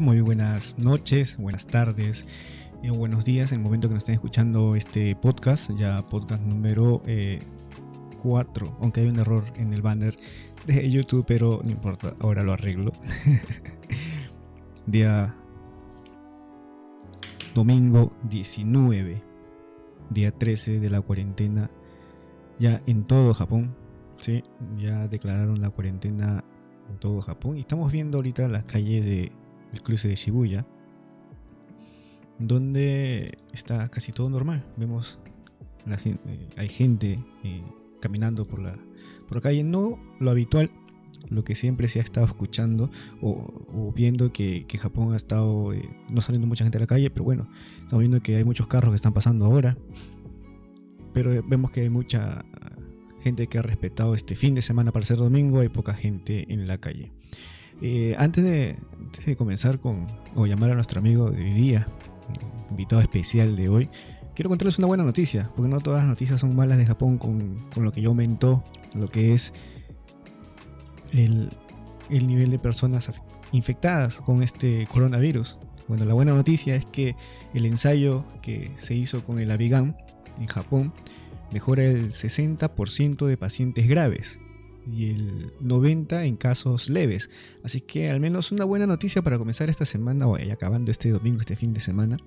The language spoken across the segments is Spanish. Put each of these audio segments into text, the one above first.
muy buenas noches, buenas tardes, eh, buenos días en el momento que nos estén escuchando este podcast, ya podcast número 4, eh, aunque hay un error en el banner de YouTube, pero no importa, ahora lo arreglo. Día domingo 19, día 13 de la cuarentena, ya en todo Japón, ¿sí? ya declararon la cuarentena en todo Japón y estamos viendo ahorita las calles del cruce de Shibuya, donde está casi todo normal. Vemos la gente, eh, hay gente eh, caminando por la, por la calle, no lo habitual, lo que siempre se ha estado escuchando o, viendo que, Japón ha estado eh, no saliendo mucha gente a la calle, pero bueno, estamos viendo que hay muchos carros que están pasando ahora, pero vemos que hay mucha gente que ha respetado este fin de semana para ser domingo, hay poca gente en la calle. Eh, antes, de, comenzar con o llamar a nuestro amigo de hoy día, invitado especial de hoy, quiero contarles una buena noticia, porque no todas las noticias son malas de Japón con, lo que yo aumentó lo que es el, nivel de personas infectadas con este coronavirus. Bueno, la buena noticia es que el ensayo que se hizo con el Avigan en Japón mejora el 60% de pacientes graves y el 90% en casos leves. Así que al menos una buena noticia para comenzar esta semana, o acabando este domingo, este fin de semana.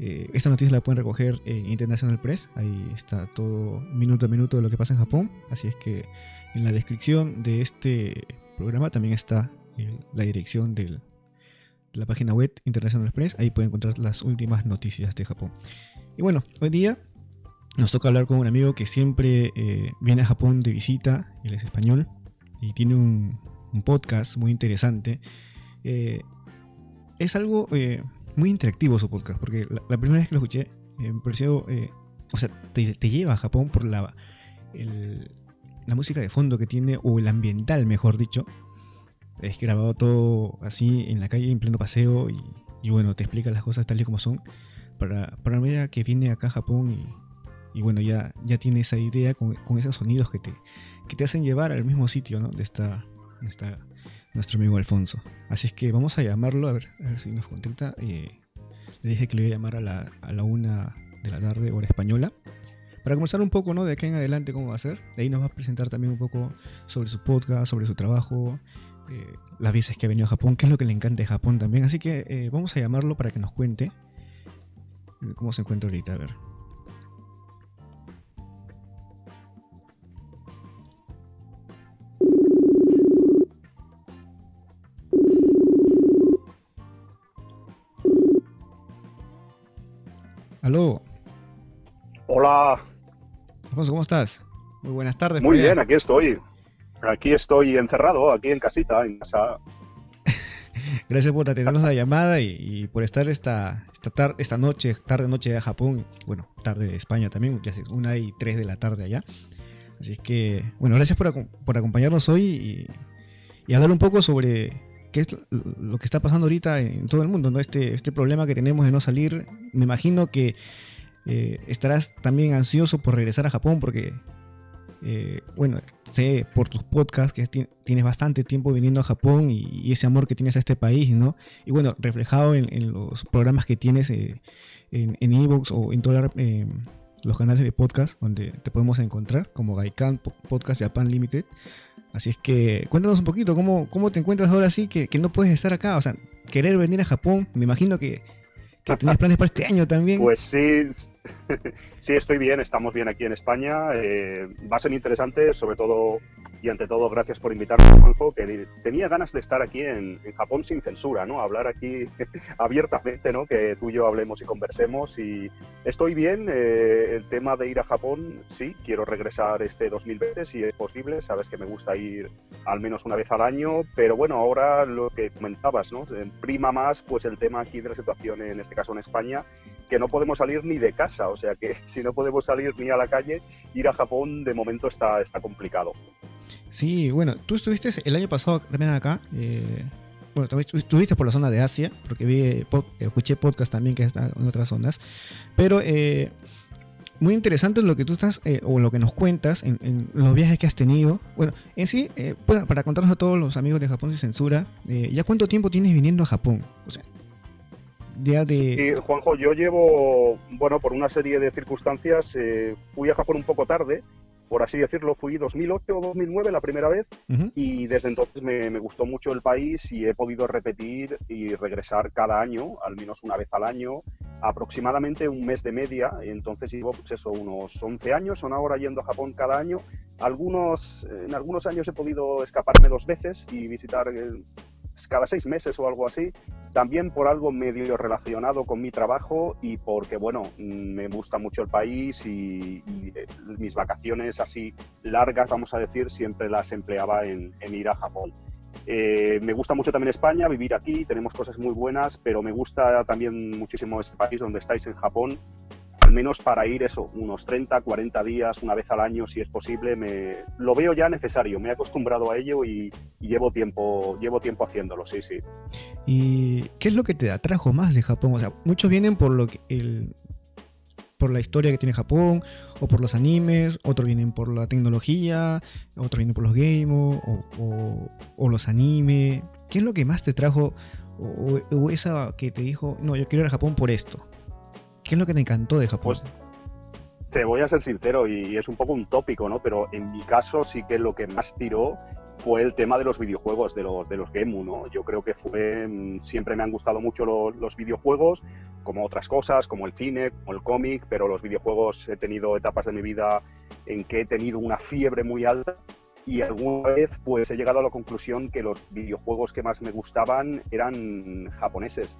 Eh, esta noticia la pueden recoger en International Press, ahí está todo minuto a minuto de lo que pasa en Japón. Así es que en la descripción de este programa también está la dirección de la página web International Express. Ahí pueden encontrar las últimas noticias de Japón. Y bueno, hoy día nos toca hablar con un amigo que siempre eh, viene a Japón de visita. Él es español y tiene un, podcast muy interesante. Eh, es algo eh, muy interactivo su podcast, porque la, primera vez que lo escuché me pareció, o sea, te, te, lleva a Japón por la, el, la música de fondo que tiene, o el ambiental, mejor dicho, es grabado todo así en la calle, en pleno paseo, y, bueno, te explica las cosas tal y como son, para, para la medida que viene acá a Japón y, bueno, ya, ya tiene esa idea con, esos sonidos que te, que te hacen llevar al mismo sitio, ¿no? De esta, nuestro amigo Alfonso. Así es que vamos a llamarlo, a ver, a ver si nos contenta. Eh, le dije que le iba a llamar a la, a la una de la tarde, hora española para comenzar un poco, ¿no? De aquí en adelante cómo va a ser. De ahí nos va a presentar también un poco sobre su podcast, sobre su trabajo, eh, las veces que ha venido a Japón, qué es lo que le encanta de Japón también. Así que eh, vamos a llamarlo para que nos cuente cómo se encuentra ahorita. A ver. Aló. Hola. Alfonso, ¿cómo estás? Muy buenas tardes. Muy bien, aquí estoy. Aquí estoy encerrado, aquí en casita, en casa. Gracias por atendernos la llamada y, por estar esta, esta, esta noche, tarde noche de Japón, bueno, tarde de España también, ya es una y tres de la tarde allá. Así es que, bueno, gracias por, acompañarnos hoy y, hablar un poco sobre qué es lo que está pasando ahorita en todo el mundo, ¿no? Este, este problema que tenemos de no salir. Me imagino que eh, estarás también ansioso por regresar a Japón porque, eh, bueno, sé por tus podcasts que tienes bastante tiempo viniendo a Japón y, ese amor que tienes a este país, ¿no? Y bueno, reflejado en, los programas que tienes eh, en Evox o en todos los canales de podcast donde te podemos encontrar, como Gaikan Podcast Japan Limited. Así es que cuéntanos un poquito, ¿cómo, cómo te encuentras ahora sí que, que no puedes estar acá? O sea, querer venir a Japón, me imagino que que tenías planes para este año también. Pues sí, sí, estoy bien, estamos bien aquí en España. Eh, va a ser interesante, sobre todo y ante todo, gracias por invitarme, Juanjo, que tenía ganas de estar aquí en, Japón sin censura, ¿no? Hablar aquí abiertamente, ¿no? Que tú y yo hablemos y conversemos. Y estoy bien. Eh, el tema de ir a Japón, sí, quiero regresar este 2020 si es posible. Sabes que me gusta ir al menos una vez al año, pero bueno, ahora lo que comentabas, ¿no? Prima más, pues el tema aquí de la situación, en este caso en España, que no podemos salir ni de casa, o sea que si no podemos salir ni a la calle, ir a Japón de momento está, está complicado. Sí, bueno, tú estuviste el año pasado también acá. Eh, bueno, estuviste por la zona de Asia, porque vi, escuché podcast también que está en otras zonas. Pero, eh, muy interesante lo que tú estás, eh, o lo que nos cuentas en, los viajes que has tenido. Bueno, en sí, eh, para contarnos a todos los amigos de Japón sin censura, eh, ¿ya cuánto tiempo tienes viniendo a Japón? O sea, ya de... Juanjo, yo llevo, bueno, por una serie de circunstancias, fui a Japón un poco tarde, por así decirlo, fui 2008 o 2009 la primera vez y desde entonces me, gustó mucho el país y he podido repetir y regresar cada año, al menos una vez al año, aproximadamente un mes de media. Entonces llevo pues eso, unos 11 años, son ahora yendo a Japón cada año. Algunos, en algunos años he podido escaparme dos veces y visitar eh, cada seis meses o algo así, también por algo medio relacionado con mi trabajo y porque, bueno, me gusta mucho el país y, eh, mis vacaciones así largas, vamos a decir, siempre las empleaba en, ir a Japón. Eh, me gusta mucho también España, vivir aquí, tenemos cosas muy buenas, pero me gusta también muchísimo este país donde estáis en Japón al menos para ir eso, unos 30, 40 días, una vez al año, si es posible, me, lo veo ya necesario, me he acostumbrado a ello y, llevo, tiempo, llevo tiempo haciéndolo, sí, sí. ¿Y qué es lo que te atrajo más de Japón? O sea, muchos vienen por lo que el, por la historia que tiene Japón, o por los animes, otros vienen por la tecnología, otros vienen por los games, o, o, los animes. ¿Qué es lo que más te trajo, o, o, esa que te dijo, no, yo quiero ir a Japón por esto? ¿Qué es lo que te encantó de Japón? Pues te voy a ser sincero y es un poco un tópico, ¿no? Pero en mi caso sí que lo que más tiró fue el tema de los videojuegos, de los, de los Gemu, ¿no? Yo creo que fue, mm, siempre me han gustado mucho los, videojuegos, como otras cosas, como el cine, como el cómic, pero los videojuegos he tenido etapas de mi vida en que he tenido una fiebre muy alta y alguna vez pues he llegado a la conclusión que los videojuegos que más me gustaban eran japoneses,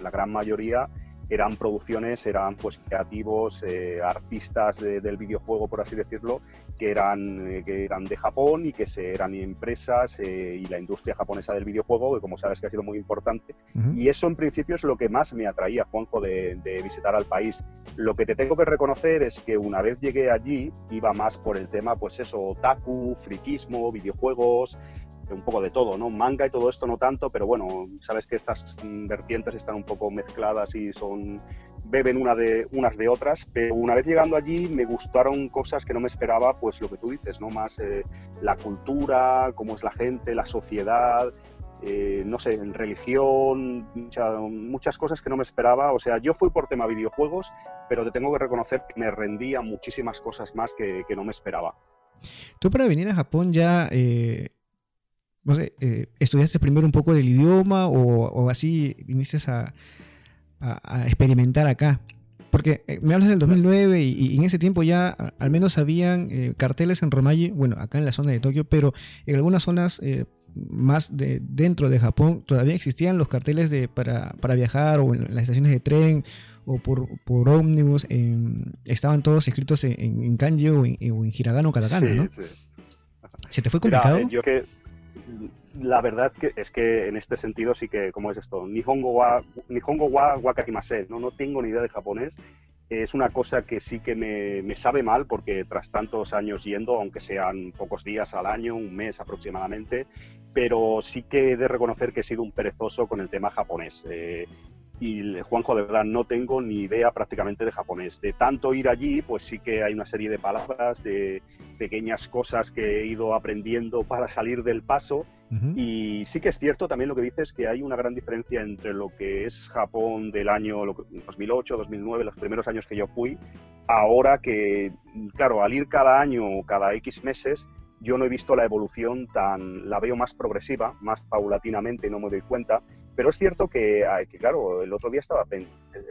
la gran mayoría eran producciones, eran pues creativos, eh, artistas del videojuego, por así decirlo, que eran, eh, que eran de Japón y que se, eran empresas eh, y la industria japonesa del videojuego, que como sabes que ha sido muy importante. Y eso en principio es lo que más me atraía, Juanjo, de, de visitar al país. Lo que te tengo que reconocer es que una vez llegué allí, iba más por el tema, pues eso, otaku, friquismo, videojuegos, un poco de todo, ¿no? Manga y todo esto no tanto, pero bueno, sabes que estas vertientes están un poco mezcladas y son beben una de, unas de otras, pero una vez llegando allí me gustaron cosas que no me esperaba, pues lo que tú dices, ¿no? Más eh, la cultura, cómo es la gente, la sociedad, eh, no sé, religión, muchas cosas que no me esperaba. O sea, yo fui por tema videojuegos, pero te tengo que reconocer que me rendía muchísimas cosas más que, no me esperaba. Tú para venir a Japón ya eh, no sé, eh, estudiaste primero un poco del idioma o, así viniste a, experimentar acá? Porque eh, me hablas del 2009 y, en ese tiempo ya al menos habían eh, carteles en Romaji, bueno, acá en la zona de Tokio, pero en algunas zonas más de dentro de Japón todavía existían los carteles de para, viajar o en las estaciones de tren o por, por ómnibus, estaban todos escritos en, kanji o en, hiragana o katakana, ¿no? Sí. ¿Se te fue complicado? yo que la verdad que es que en este sentido sí que, ¿cómo es esto? Nihongo wa, Nihongo wa wakarimase, ¿no? no tengo ni idea de japonés. Es una cosa que sí que me, me, sabe mal porque tras tantos años yendo, aunque sean pocos días al año, un mes aproximadamente, pero sí que he de reconocer que he sido un perezoso con el tema japonés. Eh, y Juanjo, de verdad, no tengo ni idea prácticamente de japonés. De tanto ir allí, pues sí que hay una serie de palabras, de pequeñas cosas que he ido aprendiendo para salir del paso. Y sí que es cierto también lo que dices, que hay una gran diferencia entre lo que es Japón del año 2008, 2009, los primeros años que yo fui, ahora que, claro, al ir cada año o cada X meses, yo no he visto la evolución tan, la veo más progresiva, más paulatinamente, no me doy cuenta, pero es cierto que, claro, el otro día estaba eh,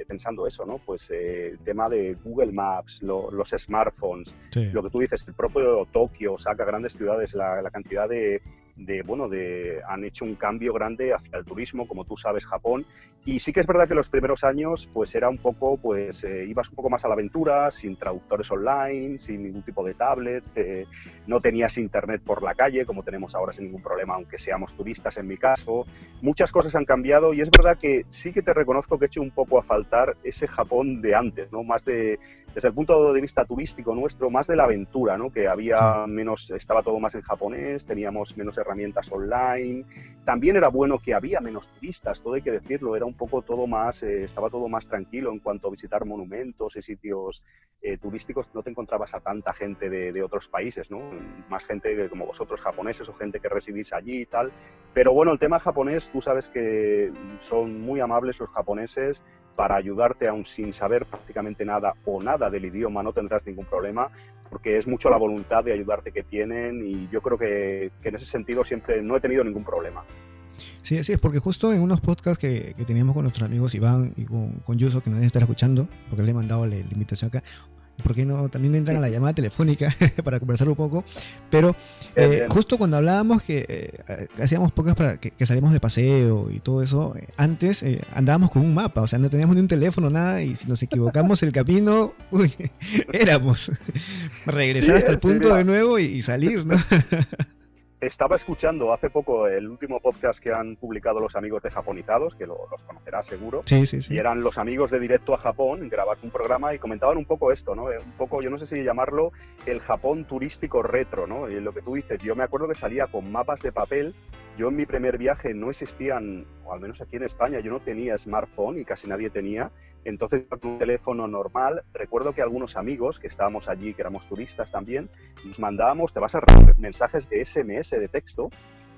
pensando eso, ¿no? Pues eh, el tema de Google Maps, los smartphones, lo que tú dices, el propio Tokio saca grandes ciudades, la cantidad de, de, bueno, de, han hecho un cambio grande hacia el turismo, como tú sabes, Japón. Y sí que es verdad que los primeros años, pues era un poco, pues eh, ibas un poco más a la aventura, sin traductores online, sin ningún tipo de tablets, eh, no tenías internet por la calle, como tenemos ahora sin ningún problema, aunque seamos turistas en mi caso. Muchas cosas han cambiado y es verdad que sí que te reconozco que he hecho un poco a faltar ese Japón de antes, ¿no? Más de, desde el punto de vista turístico nuestro, más de la aventura, ¿no? Que había menos, estaba todo más en japonés, teníamos menos herramientas online. También era bueno que había menos turistas, todo hay que decirlo, era un poco todo más, eh, estaba todo más tranquilo en cuanto a visitar monumentos y sitios eh, turísticos. No te encontrabas a tanta gente de, otros países, ¿no? Más gente como vosotros, japoneses o gente que residís allí y tal. Pero bueno, el tema japonés, tú sabes que son muy amables los japoneses para ayudarte aún sin saber prácticamente nada o nada del idioma, no tendrás ningún problema porque es mucho la voluntad de ayudarte que tienen y yo creo que, en ese sentido siempre no he tenido ningún problema. Sí, así es, porque justo en unos podcasts que, teníamos con nuestros amigos Iván y con, con Yuso, que nos deben estar escuchando, porque le he mandado la invitación acá, ¿por qué no? También entran a la llamada telefónica para conversar un poco. Pero eh, justo cuando hablábamos que eh, hacíamos pocas para que, salíamos de paseo y todo eso, eh, antes andábamos con un mapa, o sea, no teníamos ni un teléfono, nada, y si nos equivocamos el camino, uy, éramos regresar hasta el punto de nuevo y, y salir, ¿no? Estaba escuchando hace poco el último podcast que han publicado los amigos de Japonizados, que los conocerás seguro. Sí, sí, sí. Y eran los amigos de Directo a Japón, grabar un programa y comentaban un poco esto, ¿no? Un poco, yo no sé si llamarlo el Japón turístico retro, ¿no? Y lo que tú dices, yo me acuerdo que salía con mapas de papel yo en mi primer viaje no existían, o al menos aquí en España, yo no tenía smartphone y casi nadie tenía. Entonces, un teléfono normal, recuerdo que algunos amigos que estábamos allí, que éramos turistas también, nos mandábamos, te vas a mensajes de SMS de texto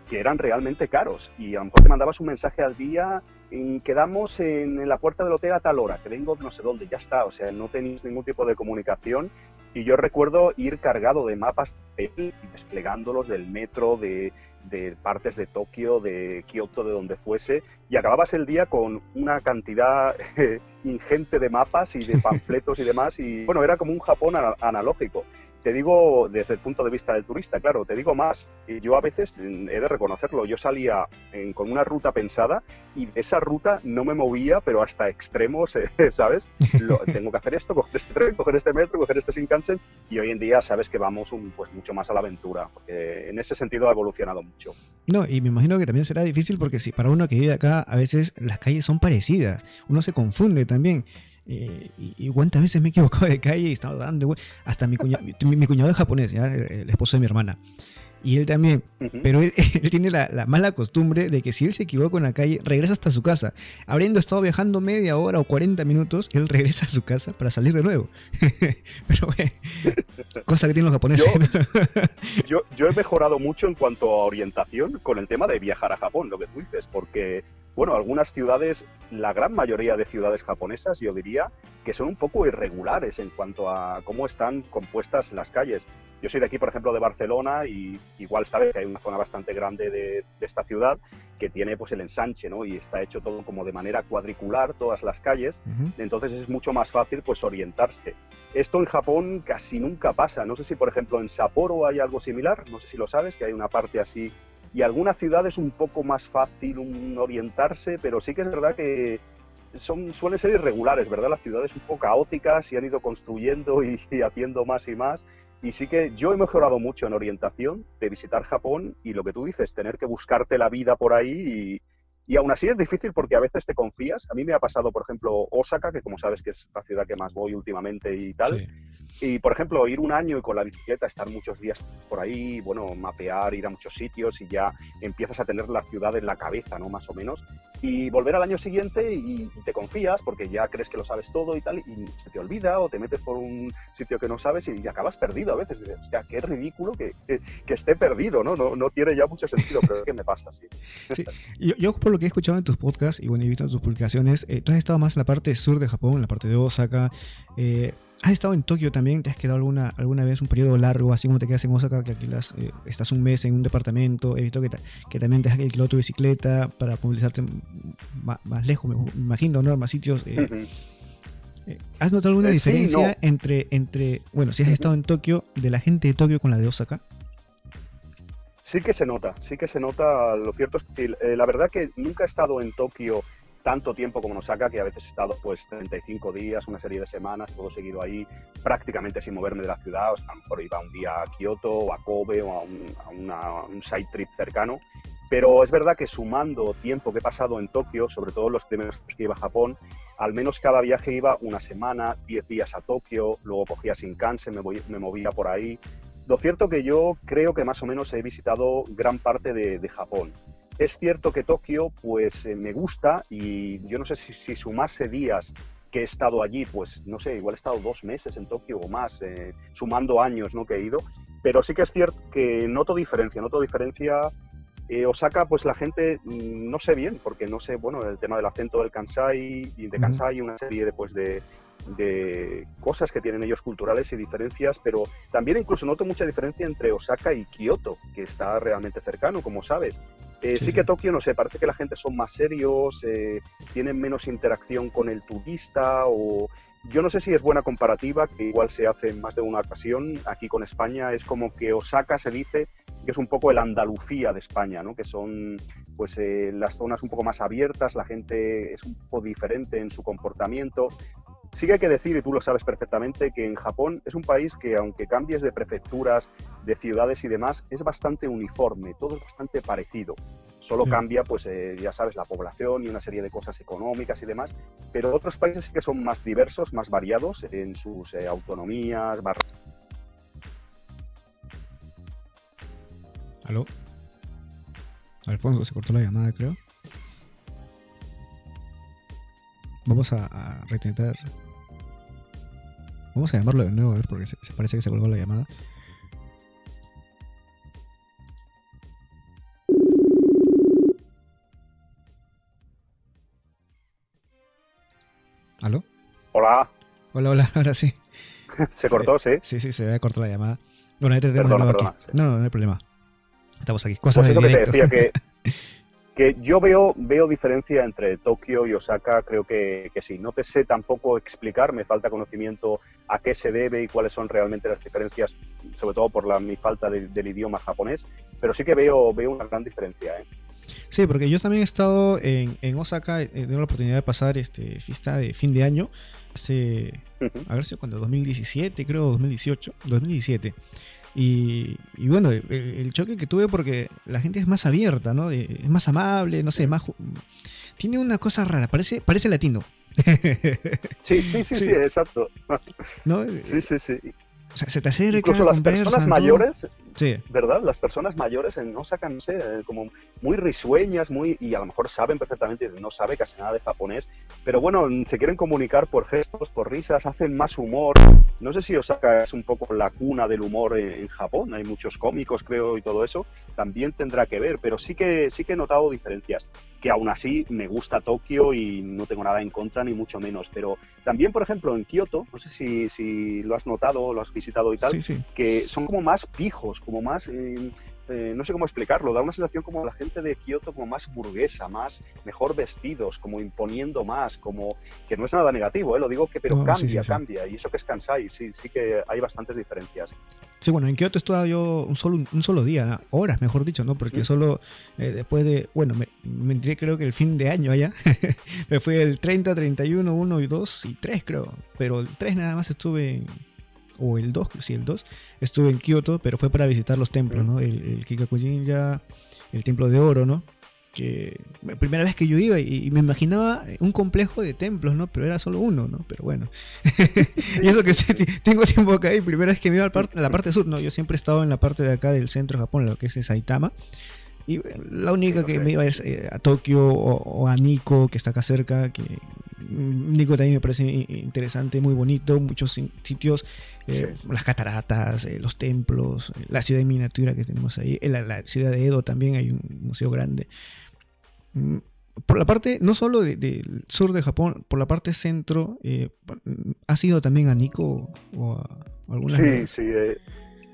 que eran realmente caros. Y a lo mejor te mandabas un mensaje al día, y quedamos en, la puerta del hotel a tal hora, que vengo no sé dónde, ya está. O sea, no tenéis ningún tipo de comunicación. Y yo recuerdo ir cargado de mapas y desplegándolos del metro, de, de partes de Tokio, de Kioto, de donde fuese, y acababas el día con una cantidad ingente de mapas y de panfletos y demás, y bueno, era como un Japón analógico te digo desde el punto de vista del turista, claro, te digo más. Yo a veces mm, he de reconocerlo, yo salía con una ruta pensada y esa ruta no me movía, pero hasta extremos, ¿sabes? tengo que hacer esto, coger este tren, coger este metro, coger este Shinkansen y hoy en día sabes que vamos un, pues mucho más a la aventura, porque en ese sentido ha evolucionado mucho. No, y me imagino que también será difícil porque si para uno que vive acá a veces las calles son parecidas, uno se confunde también. Eh, y, cuántas veces me he equivocado de calle y estaba dando, hasta mi cuñado, mi, cuñado es japonés, el esposo de mi hermana. Y él también. Pero él, tiene la, mala costumbre de que si él se equivoca en la calle, regresa hasta su casa. Habiendo estado viajando media hora o 40 minutos, él regresa a su casa para salir de nuevo. Pero, cosa que tienen los japoneses. Yo, yo, he mejorado mucho en cuanto a orientación con el tema de viajar a Japón, lo que tú dices, porque bueno, algunas ciudades, la gran mayoría de ciudades japonesas, yo diría que son un poco irregulares en cuanto a cómo están compuestas las calles. Yo soy de aquí, por ejemplo, de Barcelona y igual sabes que hay una zona bastante grande de, esta ciudad que tiene pues el ensanche, ¿no? Y está hecho todo como de manera cuadricular, todas las calles, entonces es mucho más fácil pues orientarse. Esto en Japón casi nunca pasa. No sé si, por ejemplo, en Sapporo hay algo similar, no sé si lo sabes, que hay una parte así y algunas ciudades un poco más fácil orientarse, pero sí que es verdad que son, suelen ser irregulares, ¿verdad? Las ciudades un poco caóticas y han ido construyendo y, haciendo más y más. Y sí que yo he mejorado mucho en orientación de visitar Japón y lo que tú dices, tener que buscarte la vida por ahí y, y aún así es difícil porque a veces te confías. A mí me ha pasado, por ejemplo, Osaka, que como sabes que es la ciudad que más voy últimamente y tal. Y, por ejemplo, ir un año y con la bicicleta, estar muchos días por ahí, bueno, mapear, ir a muchos sitios y ya empiezas a tener la ciudad en la cabeza, ¿no? Más o menos. Y volver al año siguiente y, te confías porque ya crees que lo sabes todo y tal, y se te olvida o te metes por un sitio que no sabes y, acabas perdido a veces. O sea, qué ridículo que, que, esté perdido, ¿no? ¿no? No tiene ya mucho sentido, pero ¿qué me pasa? Sí. Yo, por lo que he escuchado en tus podcasts y bueno, he visto en tus publicaciones, eh, tú has estado más en la parte sur de Japón, en la parte de Osaka. Eh, ¿Has estado en Tokio también? ¿Te has quedado alguna, alguna vez un periodo largo, así como te quedas en Osaka, que aquí eh, estás un mes en un departamento? He visto que, que también te has alquilado tu bicicleta para movilizarte más, lejos, me imagino, ¿no? Más sitios. ¿Has notado alguna diferencia entre, entre, bueno, si has estado en Tokio, de la gente de Tokio con la de Osaka? Sí que se nota, sí que se nota. Lo cierto es que la verdad que nunca he estado en Tokio tanto tiempo como nos saca, que a veces he estado pues 35 días, una serie de semanas, todo seguido ahí, prácticamente sin moverme de la ciudad, o sea, a lo mejor iba un día a Kioto o a Kobe o a un, side trip cercano, pero es verdad que sumando tiempo que he pasado en Tokio, sobre todo los primeros que iba a Japón, al menos cada viaje iba una semana, 10 días a Tokio, luego cogía Shinkansen, me, me movía por ahí, Lo cierto que yo creo que más o menos he visitado gran parte de, Japón. Es cierto que Tokio, pues eh, me gusta y yo no sé si, si, sumase días que he estado allí, pues no sé, igual he estado dos meses en Tokio o más, eh, sumando años ¿no? que he ido, pero sí que es cierto que noto diferencia, noto diferencia eh, Osaka, pues la gente mm, no sé bien, porque no sé, bueno, el tema del acento del Kansai y de Kansai, una serie de, pues, de, de cosas que tienen ellos culturales y diferencias, pero también incluso noto mucha diferencia entre Osaka y Kioto, que está realmente cercano, como sabes. Eh, sí, que Tokio, no sé, parece que la gente son más serios, eh, tienen menos interacción con el turista o yo no sé si es buena comparativa, que igual se hace en más de una ocasión. Aquí con España es como que Osaka se dice que es un poco el Andalucía de España, ¿no? que son pues eh, las zonas un poco más abiertas, la gente es un poco diferente en su comportamiento. Sí que hay que decir, y tú lo sabes perfectamente, que en Japón es un país que aunque cambies de prefecturas, de ciudades y demás, es bastante uniforme, todo es bastante parecido. Solo cambia, pues eh, ya sabes, la población y una serie de cosas económicas y demás, pero otros países sí que son más diversos, más variados en sus eh, autonomías. ¿Aló? Alfonso, se cortó la llamada, creo. Vamos a, a Vamos a llamarlo de nuevo, a ver, porque se, parece que se colgó la llamada. ¿Aló? Hola. Hola, hola, ahora sí. ¿Se cortó, sí? Sí, sí, se había cortado la llamada. Bueno, ahí te tenemos perdona, perdona, aquí. No, no, no hay problema. Estamos aquí. Cosas pues eso que te decía que que yo veo, veo diferencia entre Tokio y Osaka, creo que, que, sí. No te sé tampoco explicar, me falta conocimiento a qué se debe y cuáles son realmente las diferencias, sobre todo por la, mi falta del idioma japonés, pero sí que veo, veo una gran diferencia. ¿eh? Sí, porque yo también he estado en, en Osaka, he tenido la oportunidad de pasar este fiesta de fin de año, hace, a ver si cuando 2017, creo 2018, 2017. Y, bueno, el, choque que tuve porque la gente es más abierta, ¿no? Eh, es más amable, no sé, más... Tiene una cosa rara, parece, parece latino. Sí, sí, sí, sí, exacto. ¿No? Sí, sí, sí. O sea, se te acerca, Incluso las personas mayores, sí. ¿verdad? Las personas mayores no sacan, no sé, como muy risueñas, muy y a lo mejor saben perfectamente, no sabe casi nada de japonés, pero bueno, se quieren comunicar por gestos, por risas, hacen más humor. No sé si Osaka es un poco la cuna del humor en, Japón, hay muchos cómicos, creo, y todo eso, también tendrá que ver, pero sí que, sí que he notado diferencias que aún así me gusta Tokio y no tengo nada en contra ni mucho menos. Pero también, por ejemplo, en Kioto, no sé si, si lo has notado, lo has visitado y tal, que son como más pijos, como más... Eh, eh, no sé cómo explicarlo, da una sensación como la gente de Kioto como más burguesa, más mejor vestidos, como imponiendo más, como que no es nada negativo, ¿eh? lo digo que pero cambia, cambia, y eso que es Kansai, sí, sí que hay bastantes diferencias. Sí, bueno, en Kioto estaba yo un solo, un solo día, horas mejor dicho, ¿no? Porque solo eh, después de, bueno, me, me creo que el fin de año allá, me fui el 30, 31, 1 y 2 y 3 creo, pero el 3 nada más estuve en o el 2, sí, el 2, estuve en Kioto, pero fue para visitar los templos, ¿no? El, el Kikakujinja, el Templo de Oro, ¿no? Que la primera vez que yo iba y, me imaginaba un complejo de templos, ¿no? Pero era solo uno, ¿no? Pero bueno. y eso que sí, tengo tiempo acá y primera vez que me iba a la parte sur, ¿no? Yo siempre he estado en la parte de acá del centro de Japón, lo que es Saitama. Y la única que me iba es eh, a Tokio o, a Nikko, que está acá cerca, que mm, Nikko también me parece interesante, muy bonito, muchos sitios, eh, las cataratas, eh, los templos, la ciudad de miniatura que tenemos ahí, la, la, ciudad de Edo también hay un museo grande. Mm, por la parte, no solo del sur de Japón, por la parte centro, ¿has ido también a Nikko o a alguna Sí, sí,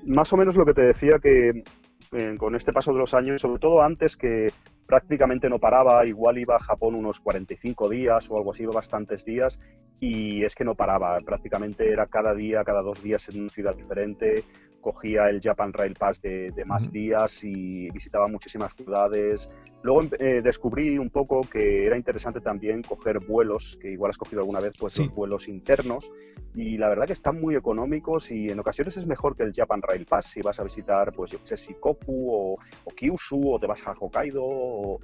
más o menos lo que te decía que eh, con este paso de los años, sobre todo antes que prácticamente no paraba, igual iba a Japón unos 45 días o algo así, bastantes días, y es que no paraba, prácticamente era cada día, cada dos días en una ciudad diferente, cogía el Japan Rail Pass de, más días y visitaba muchísimas ciudades. Luego eh, descubrí un poco que era interesante también coger vuelos, que igual has cogido alguna vez, pues los vuelos internos, y la verdad que están muy económicos y en ocasiones es mejor que el Japan Rail Pass. Si vas a visitar, pues yo sé, Shikoku o, o Kyushu o te vas a Hokkaido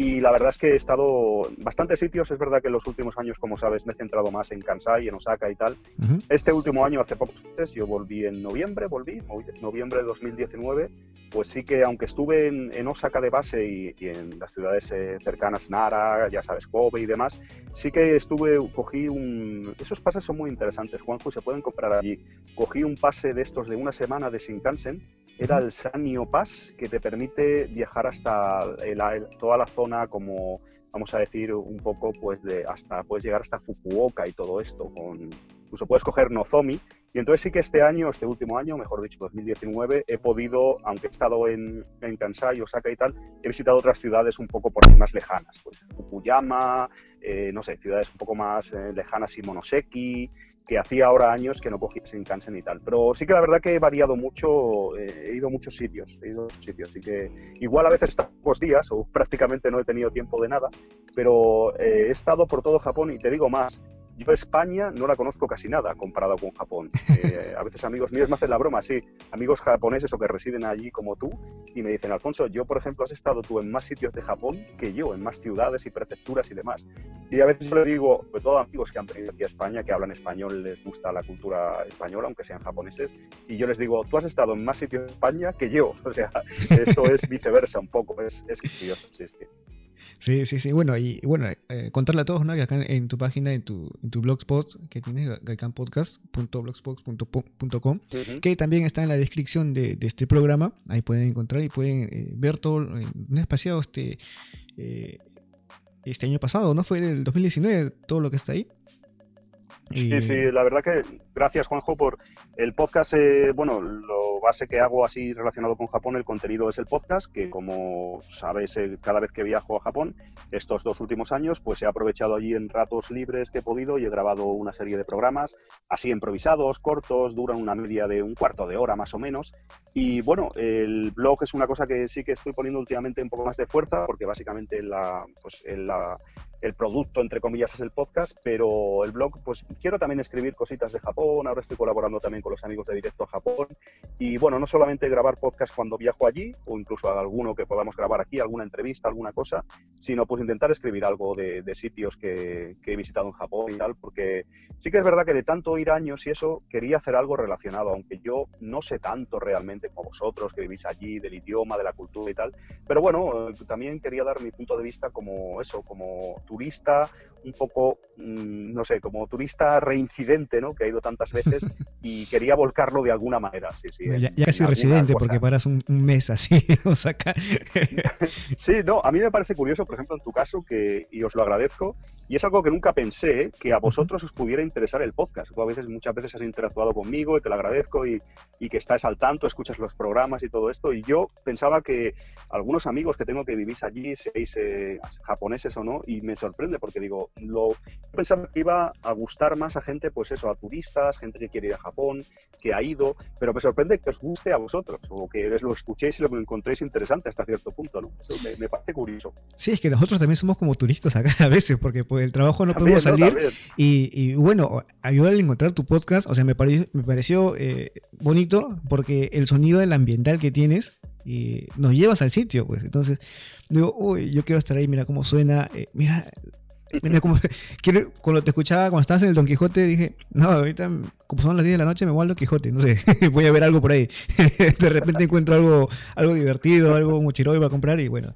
Y la verdad es que he estado en bastantes sitios. Es verdad que en los últimos años, como sabes, me he centrado más en Kansai, en Osaka y tal. Este último año, hace pocos meses, yo volví en noviembre, volví, noviembre de 2019. Pues sí que, aunque estuve en, Osaka de base y, en las ciudades eh, cercanas, Nara, ya sabes, Kobe y demás, sí que estuve, cogí un... Esos pases son muy interesantes, Juanjo, se pueden comprar allí. Cogí un pase de estos de una semana de Shinkansen, era el Sanyo Pass, que te permite viajar hasta toda la zona como, vamos a decir, un poco, pues de hasta, puedes llegar hasta Fukuoka y todo esto, con, incluso puedes coger Nozomi, y entonces sí que este año, este último año, mejor dicho, 2019, he podido, aunque he estado en, en Kansai, Osaka y tal, he visitado otras ciudades un poco por ahí más lejanas, pues Fukuyama, eh, no sé, ciudades un poco más eh, lejanas, Shimonoseki, que hacía ahora años que no cogía Shinkansen y tal. Pero sí que la verdad que he variado mucho, eh, he ido a muchos sitios, he ido a muchos sitios, así que igual a veces pocos días o prácticamente no he tenido tiempo de nada, pero he estado por todo Japón y te digo más, yo España no la conozco casi nada comparado con Japón. Eh, a veces amigos míos me hacen la broma, sí, amigos japoneses o que residen allí como tú, y me dicen, Alfonso, yo por ejemplo has estado tú en más sitios de Japón que yo, en más ciudades y prefecturas y demás. Y a veces yo les digo, sobre todo amigos que han venido aquí a España, que hablan español, les gusta la cultura española, aunque sean japoneses, y yo les digo, tú has estado en más sitios de España que yo. O sea, esto es viceversa un poco, es, es curioso, sí, sí. Sí, sí, sí. Bueno, y bueno, eh, contarle a todos, ¿no? Que acá en tu página, en tu, en tu blogspot que tienes, gaicanpodcast.blogspot.com, que también está en la descripción de, este programa. Ahí pueden encontrar y pueden eh, ver todo, un espaciado este, eh, este año pasado, ¿no? Fue el 2019 todo lo que está ahí. Sí, sí, la verdad que gracias Juanjo por el podcast. Eh, bueno, lo base que hago así relacionado con Japón, el contenido es el podcast, que como sabes, eh, cada vez que viajo a Japón, estos dos últimos años, pues he aprovechado allí en ratos libres que he podido y he grabado una serie de programas, así improvisados, cortos, duran una media de un cuarto de hora más o menos. Y bueno, el blog es una cosa que sí que estoy poniendo últimamente un poco más de fuerza, porque básicamente la, pues, la, el producto, entre comillas, es el podcast, pero el blog, pues quiero también escribir cositas de Japón, ahora estoy colaborando también con los amigos de Directo a Japón, y bueno, no solamente grabar podcast cuando viajo allí, o incluso alguno que podamos grabar aquí, alguna entrevista, alguna cosa, sino pues intentar escribir algo de, sitios que, he visitado en Japón y tal, porque sí que es verdad que de tanto ir años y eso, quería hacer algo relacionado, aunque yo no sé tanto realmente como vosotros, que vivís allí, del idioma, de la cultura y tal, pero bueno, también quería dar mi punto de vista como eso, como turista, un poco, mm, no sé, como turista reincidente, ¿no? Que ha ido tantas veces y quería volcarlo de alguna manera, sí, sí. Ya, casi residente, porque paras un, mes así, o saca. sí, no, a mí me parece curioso, por ejemplo, en tu caso, que, y os lo agradezco, y es algo que nunca pensé, que a vosotros os pudiera interesar el podcast. a veces, muchas veces has interactuado conmigo y te lo agradezco y, y que estás al tanto, escuchas los programas y todo esto, y yo pensaba que algunos amigos que tengo que vivís allí, seáis eh, japoneses o no, y me sorprende porque digo, lo pensaba que iba a gustar más a gente, pues eso, a turistas, gente que quiere ir a Japón, que ha ido, pero me sorprende que os guste a vosotros o que lo escuchéis y lo encontréis interesante hasta cierto punto, ¿no? Eso me, parece curioso. Sí, es que nosotros también somos como turistas acá a veces, porque por el trabajo no podemos salir. y, bueno, ayudar a encontrar tu podcast, o sea, me pareció, me pareció eh, bonito porque el sonido del ambiental que tienes y nos llevas al sitio, pues. Entonces, digo, uy, yo quiero estar ahí, mira cómo suena, eh, mira como, cuando te escuchaba, cuando estabas en el Don Quijote, dije, no, ahorita, como son las 10 de la noche, me voy al Don Quijote, no sé, voy a ver algo por ahí. de repente encuentro algo, algo divertido, algo muchiro y a comprar y bueno,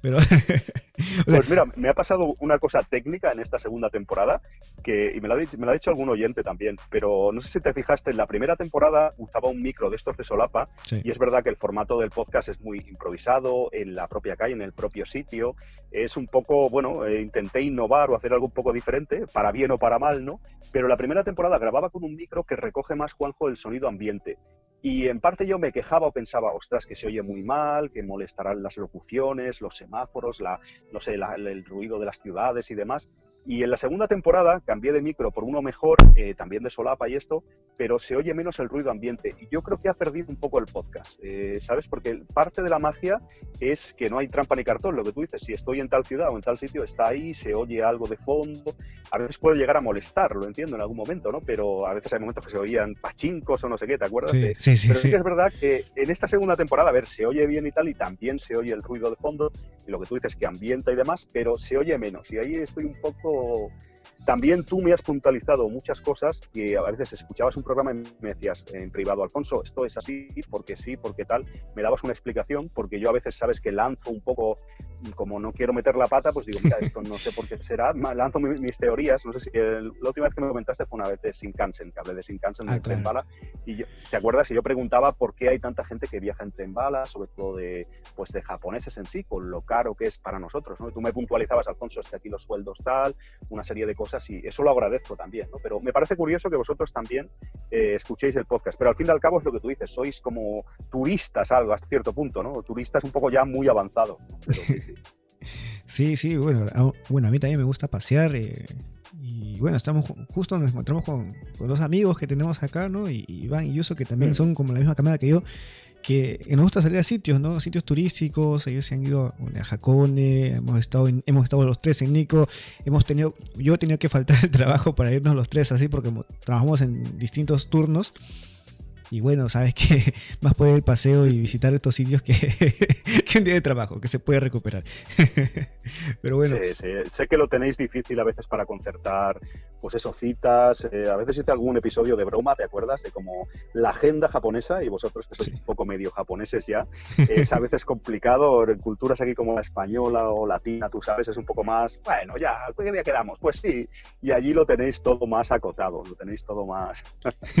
pero, pues mira, me ha pasado una cosa técnica en esta segunda temporada, que, y me lo, ha dicho, me lo ha dicho algún oyente también, pero no sé si te fijaste, en la primera temporada usaba un micro de estos de solapa, y es verdad que el formato del podcast es muy improvisado, en la propia calle, en el propio sitio, es un poco, bueno, eh, intenté innovar o hacer algo un poco diferente, para bien o para mal, ¿no? Pero la primera temporada grababa con un micro que recoge más, Juanjo, el sonido ambiente. Y en parte yo me quejaba o pensaba, ostras, que se oye muy mal, que molestarán las locuciones, los semáforos, la, no sé, el ruido de las ciudades y demás. Y en la segunda temporada cambié de micro por uno mejor, eh, también de solapa y esto, pero se oye menos el ruido ambiente. Y yo creo que ha perdido un poco el podcast, eh, ¿sabes? Porque parte de la magia es que no hay trampa ni cartón. Lo que tú dices, si estoy en tal ciudad o en tal sitio, está ahí, se oye algo de fondo. A veces puede llegar a molestar, lo entiendo en algún momento, ¿no? Pero a veces hay momentos que se oían pachincos o no sé qué, ¿te acuerdas? Sí, sí, sí. Pero sí que es verdad que en esta segunda temporada, a ver, se oye bien y tal, y también se oye el ruido de fondo, y lo que tú dices que ambienta y demás, pero se oye menos. Y ahí estoy un poco también tú me has puntualizado muchas cosas que a veces escuchabas un programa y me decías en privado, Alfonso, esto es así, porque sí, porque tal. Me dabas una explicación, porque yo a veces sabes que lanzo un poco, como no quiero meter la pata, pues digo, mira, esto no sé por qué será. Lanzo mis, teorías. No sé si la última vez que me comentaste fue una vez de Shinkansen, que hablé de Shinkansen, ah, de tren bala. Y ¿te acuerdas? Y yo preguntaba por qué hay tanta gente que viaja en tren bala, sobre todo de, pues de japoneses en sí, con lo caro que es para nosotros. ¿no? tú me puntualizabas, Alfonso, es que aquí los sueldos tal, una serie de cosas y eso lo agradezco también, ¿no? Pero me parece curioso que vosotros también eh, escuchéis el podcast, pero al fin y al cabo es lo que tú dices, sois como turistas algo hasta cierto punto, ¿no? Turistas un poco ya muy avanzados. Sí, sí. bueno, a, bueno, a mí también me gusta pasear. Eh, y bueno, estamos justo nos encontramos con, dos amigos que tenemos acá, ¿no? Y, Iván y Yuso, que también mm. son como la misma cámara que yo que nos gusta salir a sitios, ¿no? Sitios turísticos, ellos se han ido a Jacone, hemos estado, hemos estado los tres en Nico, hemos tenido, yo he tenido que faltar el trabajo para irnos los tres así porque trabajamos en distintos turnos y bueno, sabes que más puede el paseo y visitar estos sitios que, que un día de trabajo, que se puede recuperar. Pero bueno. Sí, Sé que lo tenéis difícil a veces para concertar, pues eso, citas. Eh, a veces hice algún episodio de broma, ¿te acuerdas? De como la agenda japonesa, y vosotros que sois un poco medio japoneses ya, es a veces complicado. En culturas aquí como la española o latina, tú sabes, es un poco más, bueno, ya, ¿qué día quedamos? Pues sí, y allí lo tenéis todo más acotado, lo tenéis todo más.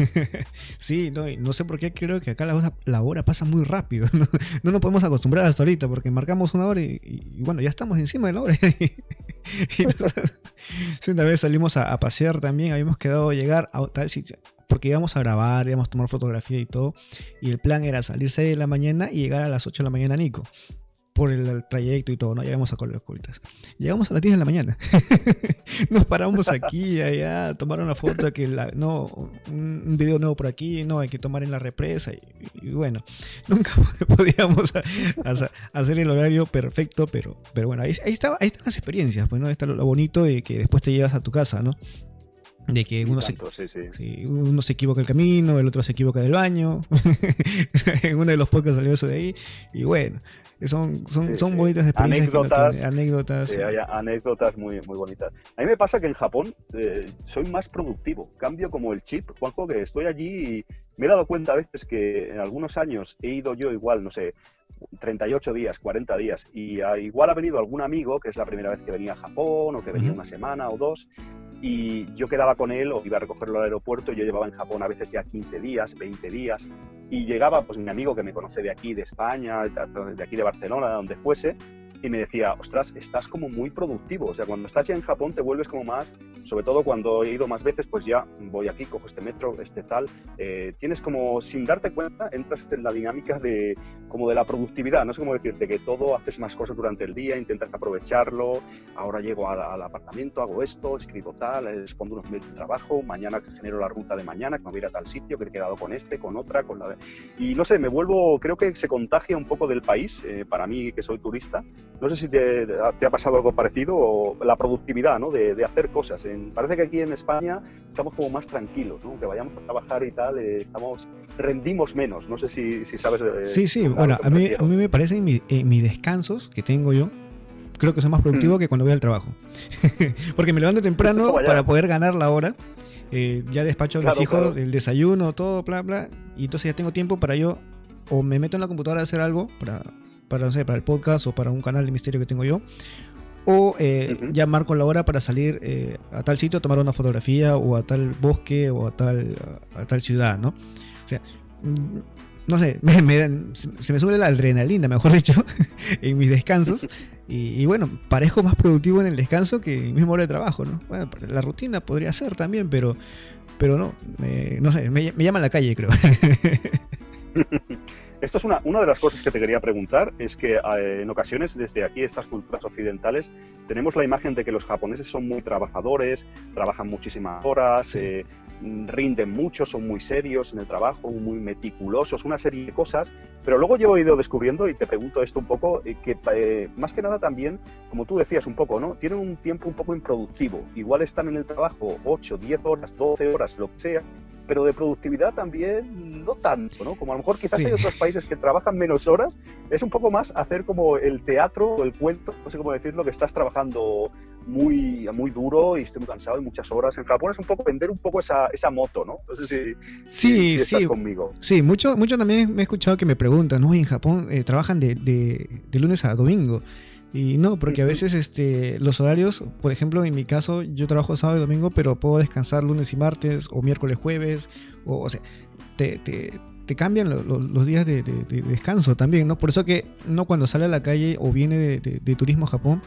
sí, no, no sé por qué creo que acá la, hora pasa muy rápido. No, nos podemos acostumbrar ahorita porque marcamos una hora y, bueno, ya estamos encima de la hora. y una vez salimos a, pasear también, habíamos quedado llegar a tal sitio porque íbamos a grabar, íbamos a tomar fotografía y todo. Y el plan era salir 6 de la mañana y llegar a las 8 de la mañana Nico por el, trayecto y todo, ¿no? Llegamos a Colores Ocultas. Llegamos a las 10 de la mañana. Nos paramos aquí, allá, tomar una foto, que la, no, un video nuevo por aquí, no, hay que tomar en la represa. Y, bueno, nunca podíamos hacer el horario perfecto, pero, pero bueno, ahí, ahí, están las experiencias, pues, ¿no? Ahí está lo, bonito de que después te llevas a tu casa, ¿no? De que uno, se, uno se equivoca el camino, el otro se equivoca del baño. en uno de los podcasts salió eso de ahí. Y bueno, son, son, son bonitas experiencias. Anécdotas. anécdotas. Sí, hay anécdotas muy, muy bonitas. A mí me pasa que en Japón eh, soy más productivo. Cambio como el chip, Juanjo, que estoy allí y me he dado cuenta a veces que en algunos años he ido yo igual, no sé, 38 días, 40 días, y igual ha venido algún amigo, que es la primera vez que venía a Japón o que venía una semana o dos, y yo quedaba con él o iba a recogerlo al aeropuerto, yo llevaba en Japón a veces ya 15 días, 20 días, y llegaba pues mi amigo que me conoce de aquí, de España, de aquí de Barcelona, de donde fuese, y me decía, ostras, estás como muy productivo. O sea, cuando estás ya en Japón te vuelves como más, sobre todo cuando he ido más veces, pues ya voy aquí, cojo este metro, este tal. Eh, tienes como, sin darte cuenta, entras en la dinámica de como de la productividad. No sé cómo decirte, que todo haces más cosas durante el día, intentas aprovecharlo. Ahora llego al, apartamento, hago esto, escribo tal, respondo unos mails de trabajo, mañana genero la ruta de mañana, que me voy a ir a tal sitio, que he quedado con este, con otra, con la de... Y no sé, me vuelvo, creo que se contagia un poco del país, eh, para mí que soy turista, no sé si te, ha pasado algo parecido o la productividad, ¿no? De, hacer cosas. parece que aquí en España estamos como más tranquilos, ¿no? Que vayamos a trabajar y tal, eh, estamos rendimos menos. No sé si, sabes de... Sí, sí. Bueno, a mí, a mí me parece en, mis descansos que tengo yo, creo que soy más productivo mm. que cuando voy al trabajo. Porque me levanto temprano para poder ganar la hora. Eh, ya despacho a mis hijos, el desayuno, todo, bla, bla. Y entonces ya tengo tiempo para yo o me meto en la computadora a hacer algo para para, no sé, para el podcast o para un canal de misterio que tengo yo. O eh, ya marco la hora para salir eh, a tal sitio a tomar una fotografía o a tal bosque o a tal, a, tal ciudad, ¿no? O sea, mm, no sé, se me sube la adrenalina, mejor dicho, en mis descansos. Y, bueno, parezco más productivo en el descanso que en mi misma hora de trabajo, ¿no? Bueno, la rutina podría ser también, pero, pero no, no sé, me, me llama la calle, creo. Esto es una, una de las cosas que te quería preguntar, es que eh, en ocasiones desde aquí, estas culturas occidentales, tenemos la imagen de que los japoneses son muy trabajadores, trabajan muchísimas horas, eh, rinden mucho, son muy serios en el trabajo, muy meticulosos, una serie de cosas, pero luego yo he ido descubriendo, y te pregunto esto un poco, eh, que eh, más que nada también, como tú decías un poco, ¿no? Tienen un tiempo un poco improductivo, igual están en el trabajo 8, 10 horas, 12 horas, lo que sea, pero de productividad también no tanto, ¿no? Como a lo mejor quizás hay otros países que trabajan menos horas, es un poco más hacer como el teatro o el cuento, no sé cómo decirlo, que estás trabajando muy, muy duro y estoy muy cansado y muchas horas. En Japón es un poco vender un poco esa, esa moto, ¿no? No sé si, sí, si, estás conmigo. Sí, mucho, mucho también me he escuchado que me preguntan, ¿no? En Japón eh, trabajan de, de, de lunes a domingo. Y no, porque a veces este, los horarios, por ejemplo, en mi caso, yo trabajo sábado y domingo, pero puedo descansar lunes y martes, o miércoles, jueves, o, o sea, te, te, te cambian los días de, de, de, descanso también, ¿no? Por eso que no cuando sale a la calle o viene de, turismo a Japón,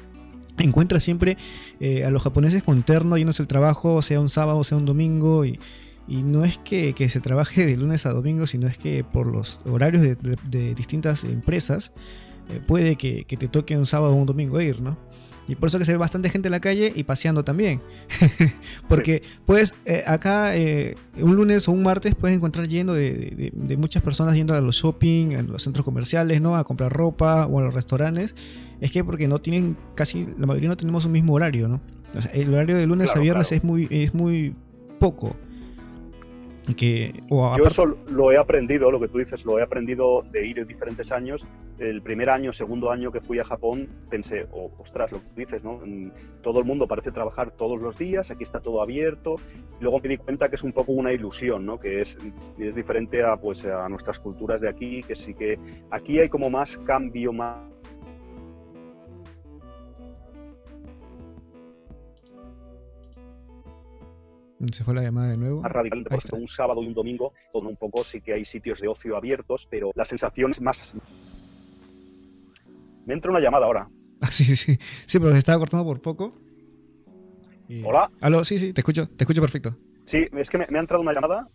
encuentra siempre eh, a los japoneses con terno, llenos el trabajo, sea un sábado, sea un domingo, y, y no es que, que, se trabaje de lunes a domingo, sino es que por los horarios de distintas empresas, eh, puede que, te toque un sábado o un domingo ir, ¿no? Y por eso que se ve bastante gente en la calle y paseando también. Porque pues acá eh, un lunes o un martes puedes encontrar lleno de, muchas personas yendo a los shopping, a los centros comerciales, ¿no? A comprar ropa o a los restaurantes. Es que porque no tienen, casi la mayoría no tenemos un mismo horario, ¿no? el horario de lunes a viernes es, muy, es muy poco. Que, Yo eso lo he aprendido, lo que tú dices, lo he aprendido de ir en diferentes años. El primer año, segundo año que fui a Japón, pensé, oh, ostras, lo que tú dices, ¿no? Todo el mundo parece trabajar todos los días, aquí está todo abierto. Luego me di cuenta que es un poco una ilusión, ¿no? Que es, es diferente a, pues, a nuestras culturas de aquí, que sí que aquí hay como más cambio, más Se fue la llamada de nuevo. Más radical, un sábado y un domingo, todo un poco sí que hay sitios de ocio abiertos, pero la sensación es más... Me entra una llamada ahora. Ah, sí, sí. Sí, pero se estaba cortando por poco. Hola. Aló, sí, sí, te escucho, te escucho perfecto. Sí, es que me, ha entrado una llamada.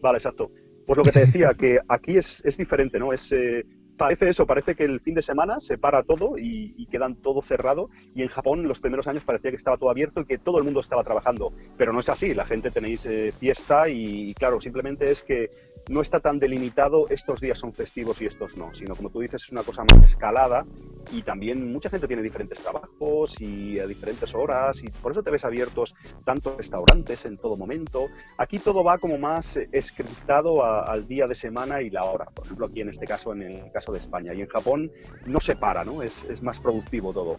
Vale, exacto. Pues lo que te decía, que aquí es, es diferente, ¿no? Es, eh, parece eso, parece que el fin de semana se para todo y, quedan todo cerrado. Y en Japón en los primeros años parecía que estaba todo abierto y que todo el mundo estaba trabajando. Pero no es así, la gente tenéis eh, fiesta y, claro, simplemente es que no está tan delimitado estos días son festivos y estos no, sino como tú dices es una cosa más escalada y también mucha gente tiene diferentes trabajos y a diferentes horas y por eso te ves abiertos tantos restaurantes en todo momento. Aquí todo va como más escriptado a, al día de semana y la hora, por ejemplo aquí en este caso, en el caso de España. Y en Japón no se para, ¿no? Es, es más productivo todo.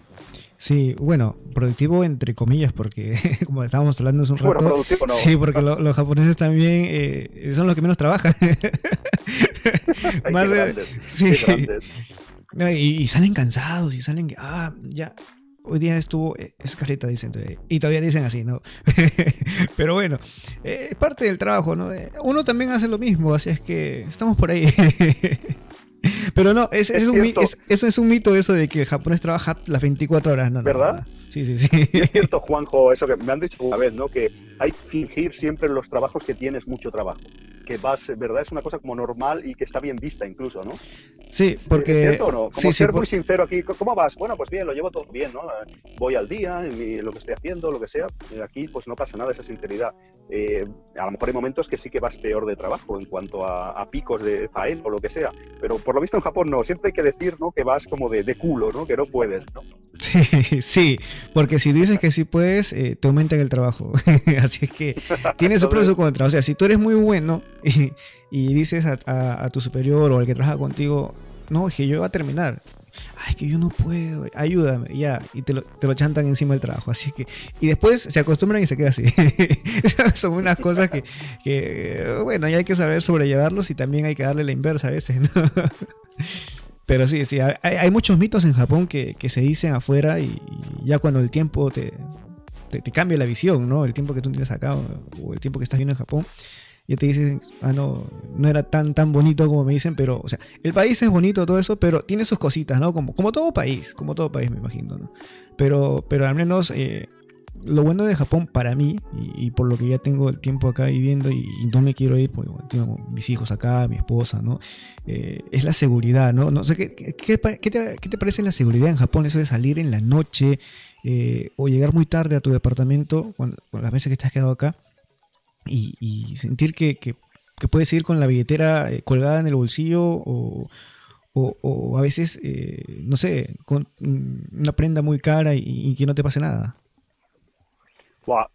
Sí, bueno, productivo entre comillas, porque como estábamos hablando hace un rato. Bueno, productivo no. Sí, porque lo, los japoneses también eh, son los que menos trabajan. Más de, sí. Y, y, salen cansados y salen ah, ya, hoy día estuvo eh, escaleta, dicen, y todavía dicen así, ¿no? Pero bueno, eh, es parte del trabajo, ¿no? Uno también hace lo mismo, así es que estamos por ahí. Pero no, es, es, es un, eso es un mito eso de que el japonés trabaja las 24 horas, ¿no? ¿Verdad? No, sí, sí, sí. Y es cierto, Juanjo, eso que me han dicho una vez, ¿no? Que hay que fingir siempre los trabajos que tienes mucho trabajo. Que vas, ¿verdad? Es una cosa como normal y que está bien vista incluso, ¿no? Sí, porque... ¿Es cierto o no? Como sí, ser sí, muy por... sincero aquí. ¿Cómo vas? Bueno, pues bien, lo llevo todo bien, ¿no? Voy al día en, mi, lo que estoy haciendo, lo que sea. Aquí pues no pasa nada, esa sinceridad. Eh, a lo mejor hay momentos que sí que vas peor de trabajo en cuanto a, a picos de fael o lo que sea. Pero por lo visto en Japón no. Siempre hay que decir, ¿no? Que vas como de, culo, ¿no? Que no puedes, ¿no? Sí, sí, porque si dices que sí puedes, eh, te aumentan el trabajo. Así es que tiene su pro contra. O sea, si tú eres muy bueno y, dices a, tu superior o al que trabaja contigo, no, que yo voy a terminar. Ay, que yo no puedo, ayúdame, ya, y te lo, te lo chantan encima del trabajo. Así que, y después se acostumbran y se queda así. Son unas cosas que, que, bueno, ya hay que saber sobrellevarlos y también hay que darle la inversa a veces, ¿no? Pero sí, sí, hay, hay, muchos mitos en Japón que, que se dicen afuera y, y, ya cuando el tiempo te, te, te, cambia la visión, ¿no? El tiempo que tú tienes acá o, o el tiempo que estás viendo en Japón, ya te dicen, ah, no, no era tan, tan bonito como me dicen, pero, o sea, el país es bonito, todo eso, pero tiene sus cositas, ¿no? Como, como todo país, como todo país, me imagino, ¿no? Pero, pero al menos eh, lo bueno de Japón para mí, y, y, por lo que ya tengo el tiempo acá viviendo y, y no me quiero ir, porque bueno, tengo mis hijos acá, mi esposa, ¿no? Eh, es la seguridad, ¿no? No sé, ¿qué, qué, qué, te, ¿qué, te, parece la seguridad en Japón? Eso de salir en la noche eh, o llegar muy tarde a tu departamento, cuando las veces que te has quedado acá y, sentir que, que, puedes ir con la billetera eh, colgada en el bolsillo o, o, a veces, eh, no sé, con una prenda muy cara y, que no te pase nada.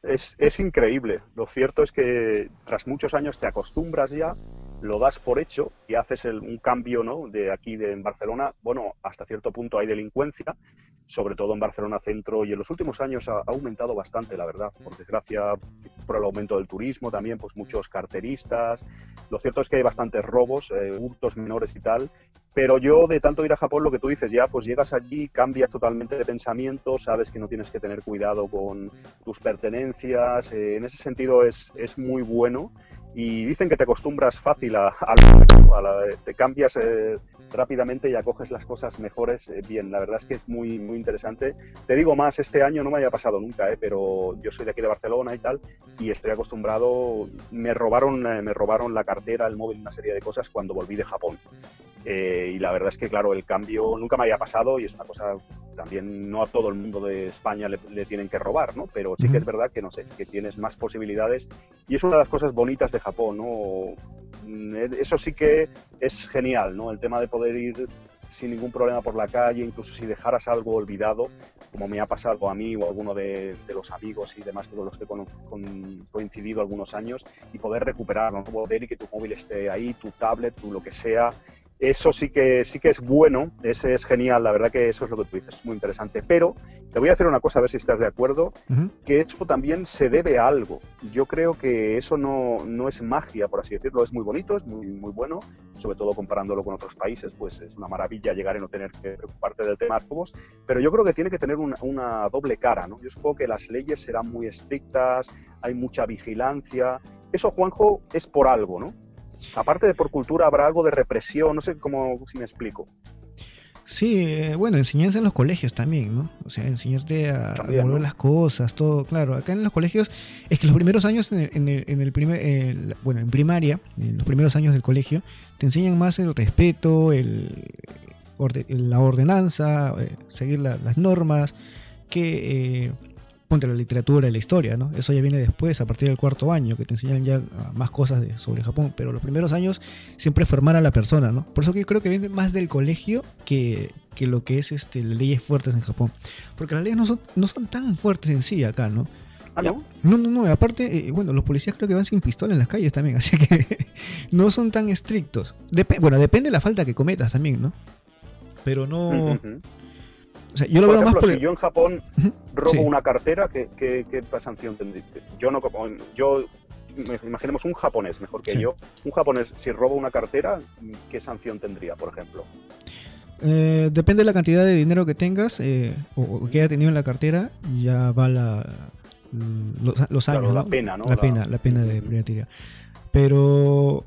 es, es, increíble. Lo cierto es que tras muchos años te acostumbras ya lo das por hecho y haces un cambio ¿no? de aquí de, en Barcelona. Bueno, hasta cierto punto hay delincuencia, sobre todo en Barcelona Centro, y en los últimos años ha, aumentado bastante, la verdad, por desgracia, por el aumento del turismo también, pues muchos carteristas. Lo cierto es que hay bastantes robos, eh, hurtos menores y tal, pero yo de tanto ir a Japón, lo que tú dices, ya pues llegas allí, cambias totalmente de pensamiento, sabes que no tienes que tener cuidado con tus pertenencias, eh, en ese sentido es, es muy bueno y dicen que te acostumbras fácil a, a, te cambias eh, rápidamente y acoges las cosas mejores eh, bien. La verdad es que es muy, muy interesante. Te digo más, este año no me haya pasado nunca, eh, pero yo soy de aquí de Barcelona y tal, y estoy acostumbrado. Me robaron, me robaron la cartera, el móvil, una serie de cosas cuando volví de Japón. y la verdad es que, claro, el cambio nunca me haya pasado y es una cosa también no a todo el mundo de España le, tienen que robar, ¿no? Pero sí que es verdad que, no sé, que tienes más posibilidades y es una de las cosas bonitas de Japón, ¿no? Mm, eso sí que es genial, ¿no? El tema de poder ir sin ningún problema por la calle, incluso si dejaras algo olvidado, como me ha pasado a mí o a alguno de, los amigos y demás con los que he coincidido algunos años, y poder recuperarlo, ¿no? poder y que tu móvil esté ahí, tu tablet, tu lo que sea, eso sí que, sí que es bueno, ese es genial, la verdad que eso es lo que tú dices, es muy interesante. Pero te voy a hacer una cosa, a ver si estás de acuerdo, que eso también se debe a algo. Yo creo que eso no, no, es magia, por así decirlo, es muy bonito, es muy, muy bueno, sobre todo comparándolo con otros países, pues es una maravilla llegar y no tener que preocuparte del tema de robos, pero yo creo que tiene que tener una, una doble cara, ¿no? Yo supongo que las leyes serán muy estrictas, hay mucha vigilancia. Eso, Juanjo, es por algo, ¿no? Aparte de por cultura, habrá algo de represión, no sé cómo, si me explico. Sí, eh, bueno, enseñanza en los colegios también, ¿no? O sea, enseñarte a, volver las cosas, todo, claro. Acá en los colegios, es que los primeros años, en el, primer, bueno, en primaria, en los primeros años del colegio, te enseñan más el respeto, el, la ordenanza, eh, seguir las normas, que eh, ponte la literatura y la historia, ¿no? Eso ya viene después, a partir del cuarto año, que te enseñan ya más cosas de, sobre Japón, pero los primeros años siempre formar a la persona, ¿no? Por eso que yo creo que viene más del colegio que, que lo que es este, las leyes fuertes en Japón. Porque las leyes no son, no son tan fuertes en sí acá, ¿no? ¿Ah, no? No, no, no. Aparte, eh, bueno, los policías creo que van sin pistola en las calles también, así que no son tan estrictos. bueno, depende de la falta que cometas también, ¿no? Pero no yo lo por ejemplo, si yo en Japón robo una cartera, ¿qué, qué, sanción tendría? Yo no, yo imaginemos un japonés mejor que yo, un japonés si robo una cartera, ¿qué sanción tendría, por ejemplo? Eh, depende de la cantidad de dinero que tengas eh, o, que haya tenido en la cartera, ya va la, los, años. la pena, ¿no? La, pena, la pena de primera Pero,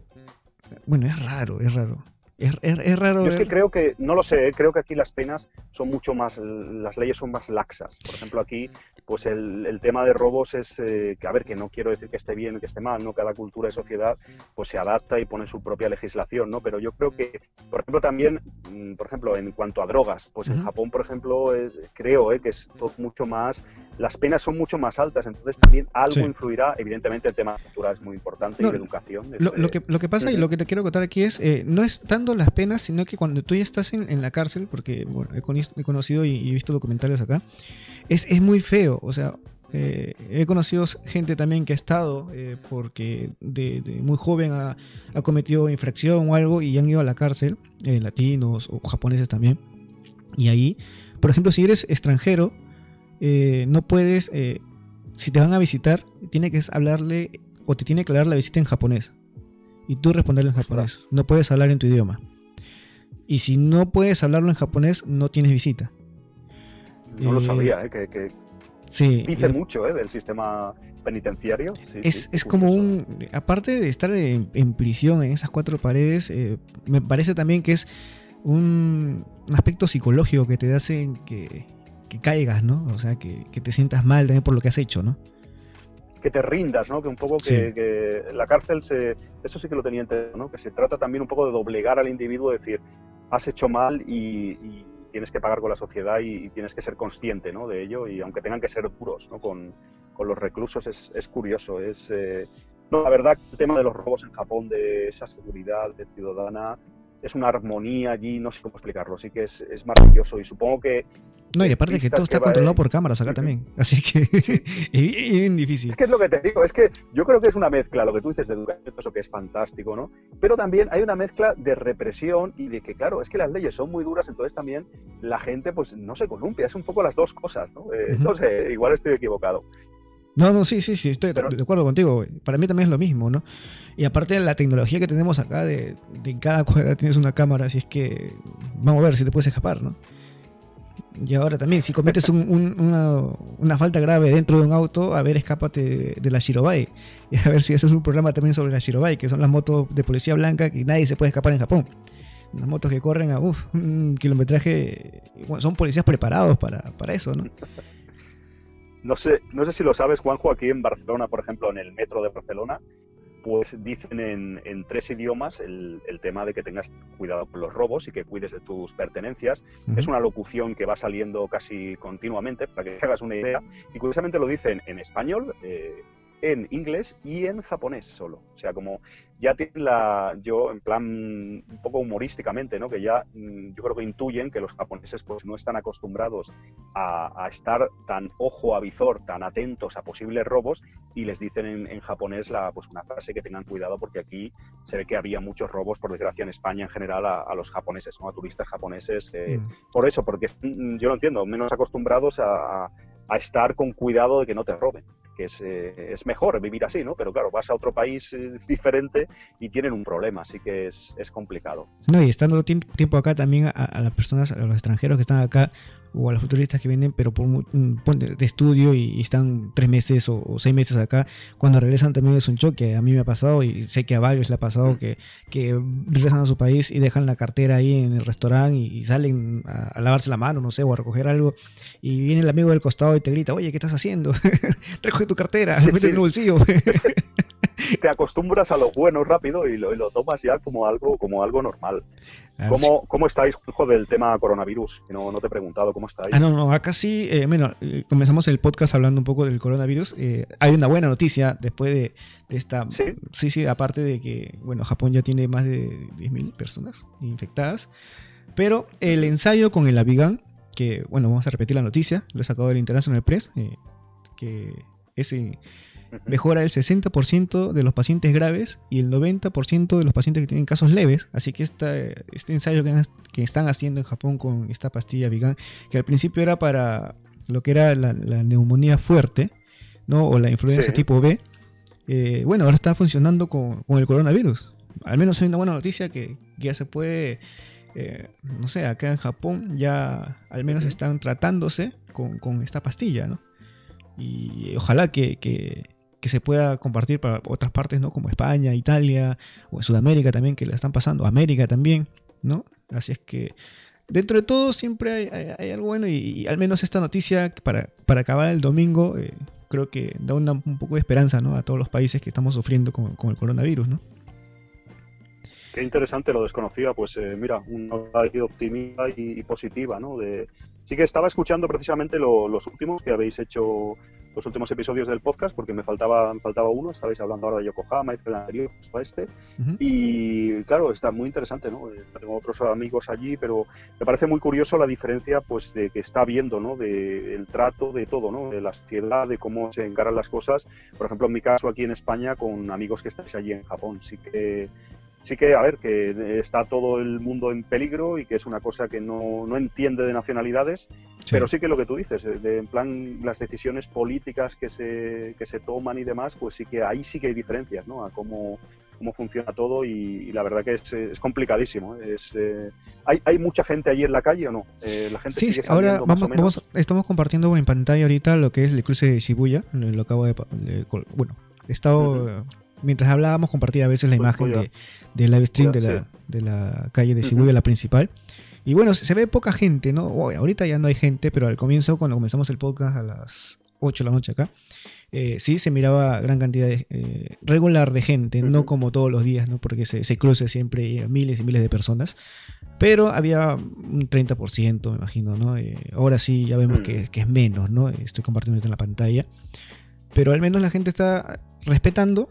bueno, es raro, es raro. Es, raro. Yo es que creo que, no lo sé, ¿eh? creo que aquí las penas son mucho más, las leyes son más laxas. Por ejemplo, aquí, pues el, tema de robos es, eh, que a ver, que no quiero decir que esté bien o que esté mal, ¿no? Cada cultura y sociedad, pues se adapta y pone su propia legislación, ¿no? Pero yo creo que, por ejemplo, también, mm, por ejemplo, en cuanto a drogas, pues en Japón, por ejemplo, creo ¿eh? que es todo mucho más, las penas son mucho más altas, entonces también algo influirá, evidentemente el tema de cultura es muy importante y de educación. lo, que, lo que pasa y lo que te quiero contar aquí es, no es tanto las penas, sino que cuando tú ya estás en, la cárcel, porque he, conocido y, he visto documentales acá, es, muy feo. O sea, eh, he conocido gente también que ha estado eh, porque de, muy joven ha, cometido infracción o algo y han ido a la cárcel, eh, latinos o japoneses también. Y ahí, por ejemplo, si eres extranjero, no puedes, si te van a visitar, tiene que hablarle o te tiene que dar la visita en japonés y tú responderle en japonés. No puedes hablar en tu idioma. Y si no puedes hablarlo en japonés, no tienes visita. No lo eh, sabía, ¿eh? que, dice mucho ¿eh? del sistema penitenciario. es, como un. Aparte de estar en, prisión en esas cuatro paredes, eh, me parece también que es un, aspecto psicológico que te hace que, que caigas, ¿no? O sea, que, que, te sientas mal también por lo que has hecho, ¿no? Que te rindas, ¿no? Que un poco que, la cárcel se, eso sí que lo tenía entendido, ¿no? Que se trata también un poco de doblegar al individuo, decir, has hecho mal y, tienes que pagar con la sociedad y, tienes que ser consciente, ¿no? De ello y aunque tengan que ser duros, ¿no? Con, con los reclusos es, es curioso, es eh, No, la verdad, el tema de los robos en Japón, de esa seguridad de ciudadana, es una armonía allí, no sé cómo explicarlo, sí que es, es maravilloso y supongo que... No, y aparte que todo está controlado por cámaras acá también, así que es bien difícil. Es que es lo que te digo, es que yo creo que es una mezcla, lo que tú dices de educación, eso que es fantástico, ¿no? Pero también hay una mezcla de represión y de que, claro, es que las leyes son muy duras, entonces también la gente pues no se columpia, es un poco las dos cosas, ¿no? Eh, no sé, igual estoy equivocado. No, no, sí, sí, sí, estoy de acuerdo contigo. Para mí también es lo mismo, ¿no? Y aparte de la tecnología que tenemos acá, de, en cada cuadra tienes una cámara, así es que vamos a ver si te puedes escapar, ¿no? Y ahora también, si cometes una, falta grave dentro de un auto, a ver, escápate de, la Shirobai. Y a ver si ese es un programa también sobre la Shirobai, que son las motos de policía blanca que nadie se puede escapar en Japón. Las motos que corren a un kilometraje. Son policías preparados para, para eso, ¿no? No sé, no sé si lo sabes, Juanjo, aquí en Barcelona, por ejemplo, en el metro de Barcelona, pues dicen en, tres idiomas el, tema de que tengas cuidado con los robos y que cuides de tus pertenencias. Es una locución que va saliendo casi continuamente, para que te hagas una idea. Y curiosamente lo dicen en español, eh, en inglés y en japonés solo. O sea, como ya tienen la, yo en plan un poco humorísticamente, ¿no? Que ya mm, yo creo que intuyen que los japoneses pues no están acostumbrados a, estar tan ojo a visor, tan atentos a posibles robos y les dicen en, japonés la, pues una frase que tengan cuidado porque aquí se ve que había muchos robos, por desgracia, en España en general a, los japoneses, ¿no? A turistas japoneses. Eh, mm. Por eso, porque mm, yo lo entiendo, menos acostumbrados a estar con cuidado de que no te roben que eh, es, mejor vivir así, ¿no? Pero claro, vas a otro país eh, diferente y tienen un problema, así que es, complicado. No, y estando tiempo acá también a, las personas, a los extranjeros que están acá, o a los futuristas que vienen, pero por un de estudio y, están tres meses o, seis meses acá, cuando regresan también es un choque. A mí me ha pasado y sé que a varios le ha pasado que, que regresan a su país y dejan la cartera ahí en el restaurante y, salen a, lavarse la mano, no sé, o a recoger algo. Y viene el amigo del costado y te grita, oye, ¿qué estás haciendo? Recoge tu cartera, sí, en el bolsillo. te acostumbras a lo bueno rápido y lo, lo, tomas ya como algo, como algo normal. ¿Cómo, ¿Cómo, estáis, hijo, del tema coronavirus? no, no te he preguntado cómo estáis. Ah, no, no, acá sí, eh, bueno, eh, comenzamos el podcast hablando un poco del coronavirus. Eh, hay una buena noticia después de, esta... ¿Sí? ¿Sí? sí, aparte de que, bueno, Japón ya tiene más de 10.000 personas infectadas. Pero el ensayo con el Avigan, que, bueno, vamos a repetir la noticia, lo he sacado del International Press, que ese mejora el 60% de los pacientes graves y el 90% de los pacientes que tienen casos leves. Así que este ensayo que, están haciendo en Japón con esta pastilla Vigan, que al principio era para lo que era la, neumonía fuerte, ¿no? O la influenza tipo B, eh, bueno, ahora está funcionando con, el coronavirus. Al menos hay una buena noticia que, ya se puede, eh, no sé, acá en Japón ya al menos están tratándose con, esta pastilla, ¿no? Y ojalá que, que se pueda compartir para otras partes, ¿no? Como España, Italia, o en Sudamérica también, que la están pasando, América también, ¿no? Así es que dentro de todo siempre hay, algo bueno y, al menos esta noticia para, para acabar el domingo eh, creo que da un poco de esperanza, ¿no? A todos los países que estamos sufriendo con, el coronavirus, ¿no? Qué interesante, lo desconocía. Pues eh, mira, una optimista y, positiva, ¿no? De, sí que estaba escuchando precisamente los últimos que habéis hecho los últimos episodios del podcast porque me faltaba, me faltaba uno, estabais hablando ahora de Yokohama el anterior justo a este. Y claro, está muy interesante, ¿no? Eh, tengo otros amigos allí, pero me parece muy curioso la diferencia pues de que está viendo, ¿no? De el trato de todo, ¿no? De la sociedad, de cómo se encaran las cosas. Por ejemplo, en mi caso aquí en España con amigos que estáis allí en Japón, sí que sí que, a ver, que está todo el mundo en peligro y que es una cosa que no, no entiende de nacionalidades, pero sí que lo que tú dices, de, en plan las decisiones políticas que se, que se toman y demás, pues sí que ahí sí que hay diferencias, ¿no? A cómo, cómo funciona todo y, la verdad que es, es complicadísimo. ¿eh? Es, eh, ¿hay, ¿hay, mucha gente allí en la calle o no? Eh, la gente sí, ahora vamos, vamos, estamos compartiendo en pantalla ahorita lo que es el cruce de Shibuya, lo acabo de... bueno, he estado mientras hablábamos compartía a veces la imagen de, de live stream de, la, de la calle de Shibuya, la principal. Y bueno, se, ve poca gente, ¿no? ahorita ya no hay gente, pero al comienzo, cuando comenzamos el podcast a las 8 de la noche acá, eh, sí se miraba gran cantidad de, eh, regular de gente, no como todos los días, ¿no? Porque se, se cruce siempre miles y miles de personas. Pero había un 30%, me imagino, ¿no? Eh, ahora sí ya vemos que, que, es menos, ¿no? Estoy compartiendo en la pantalla. Pero al menos la gente está respetando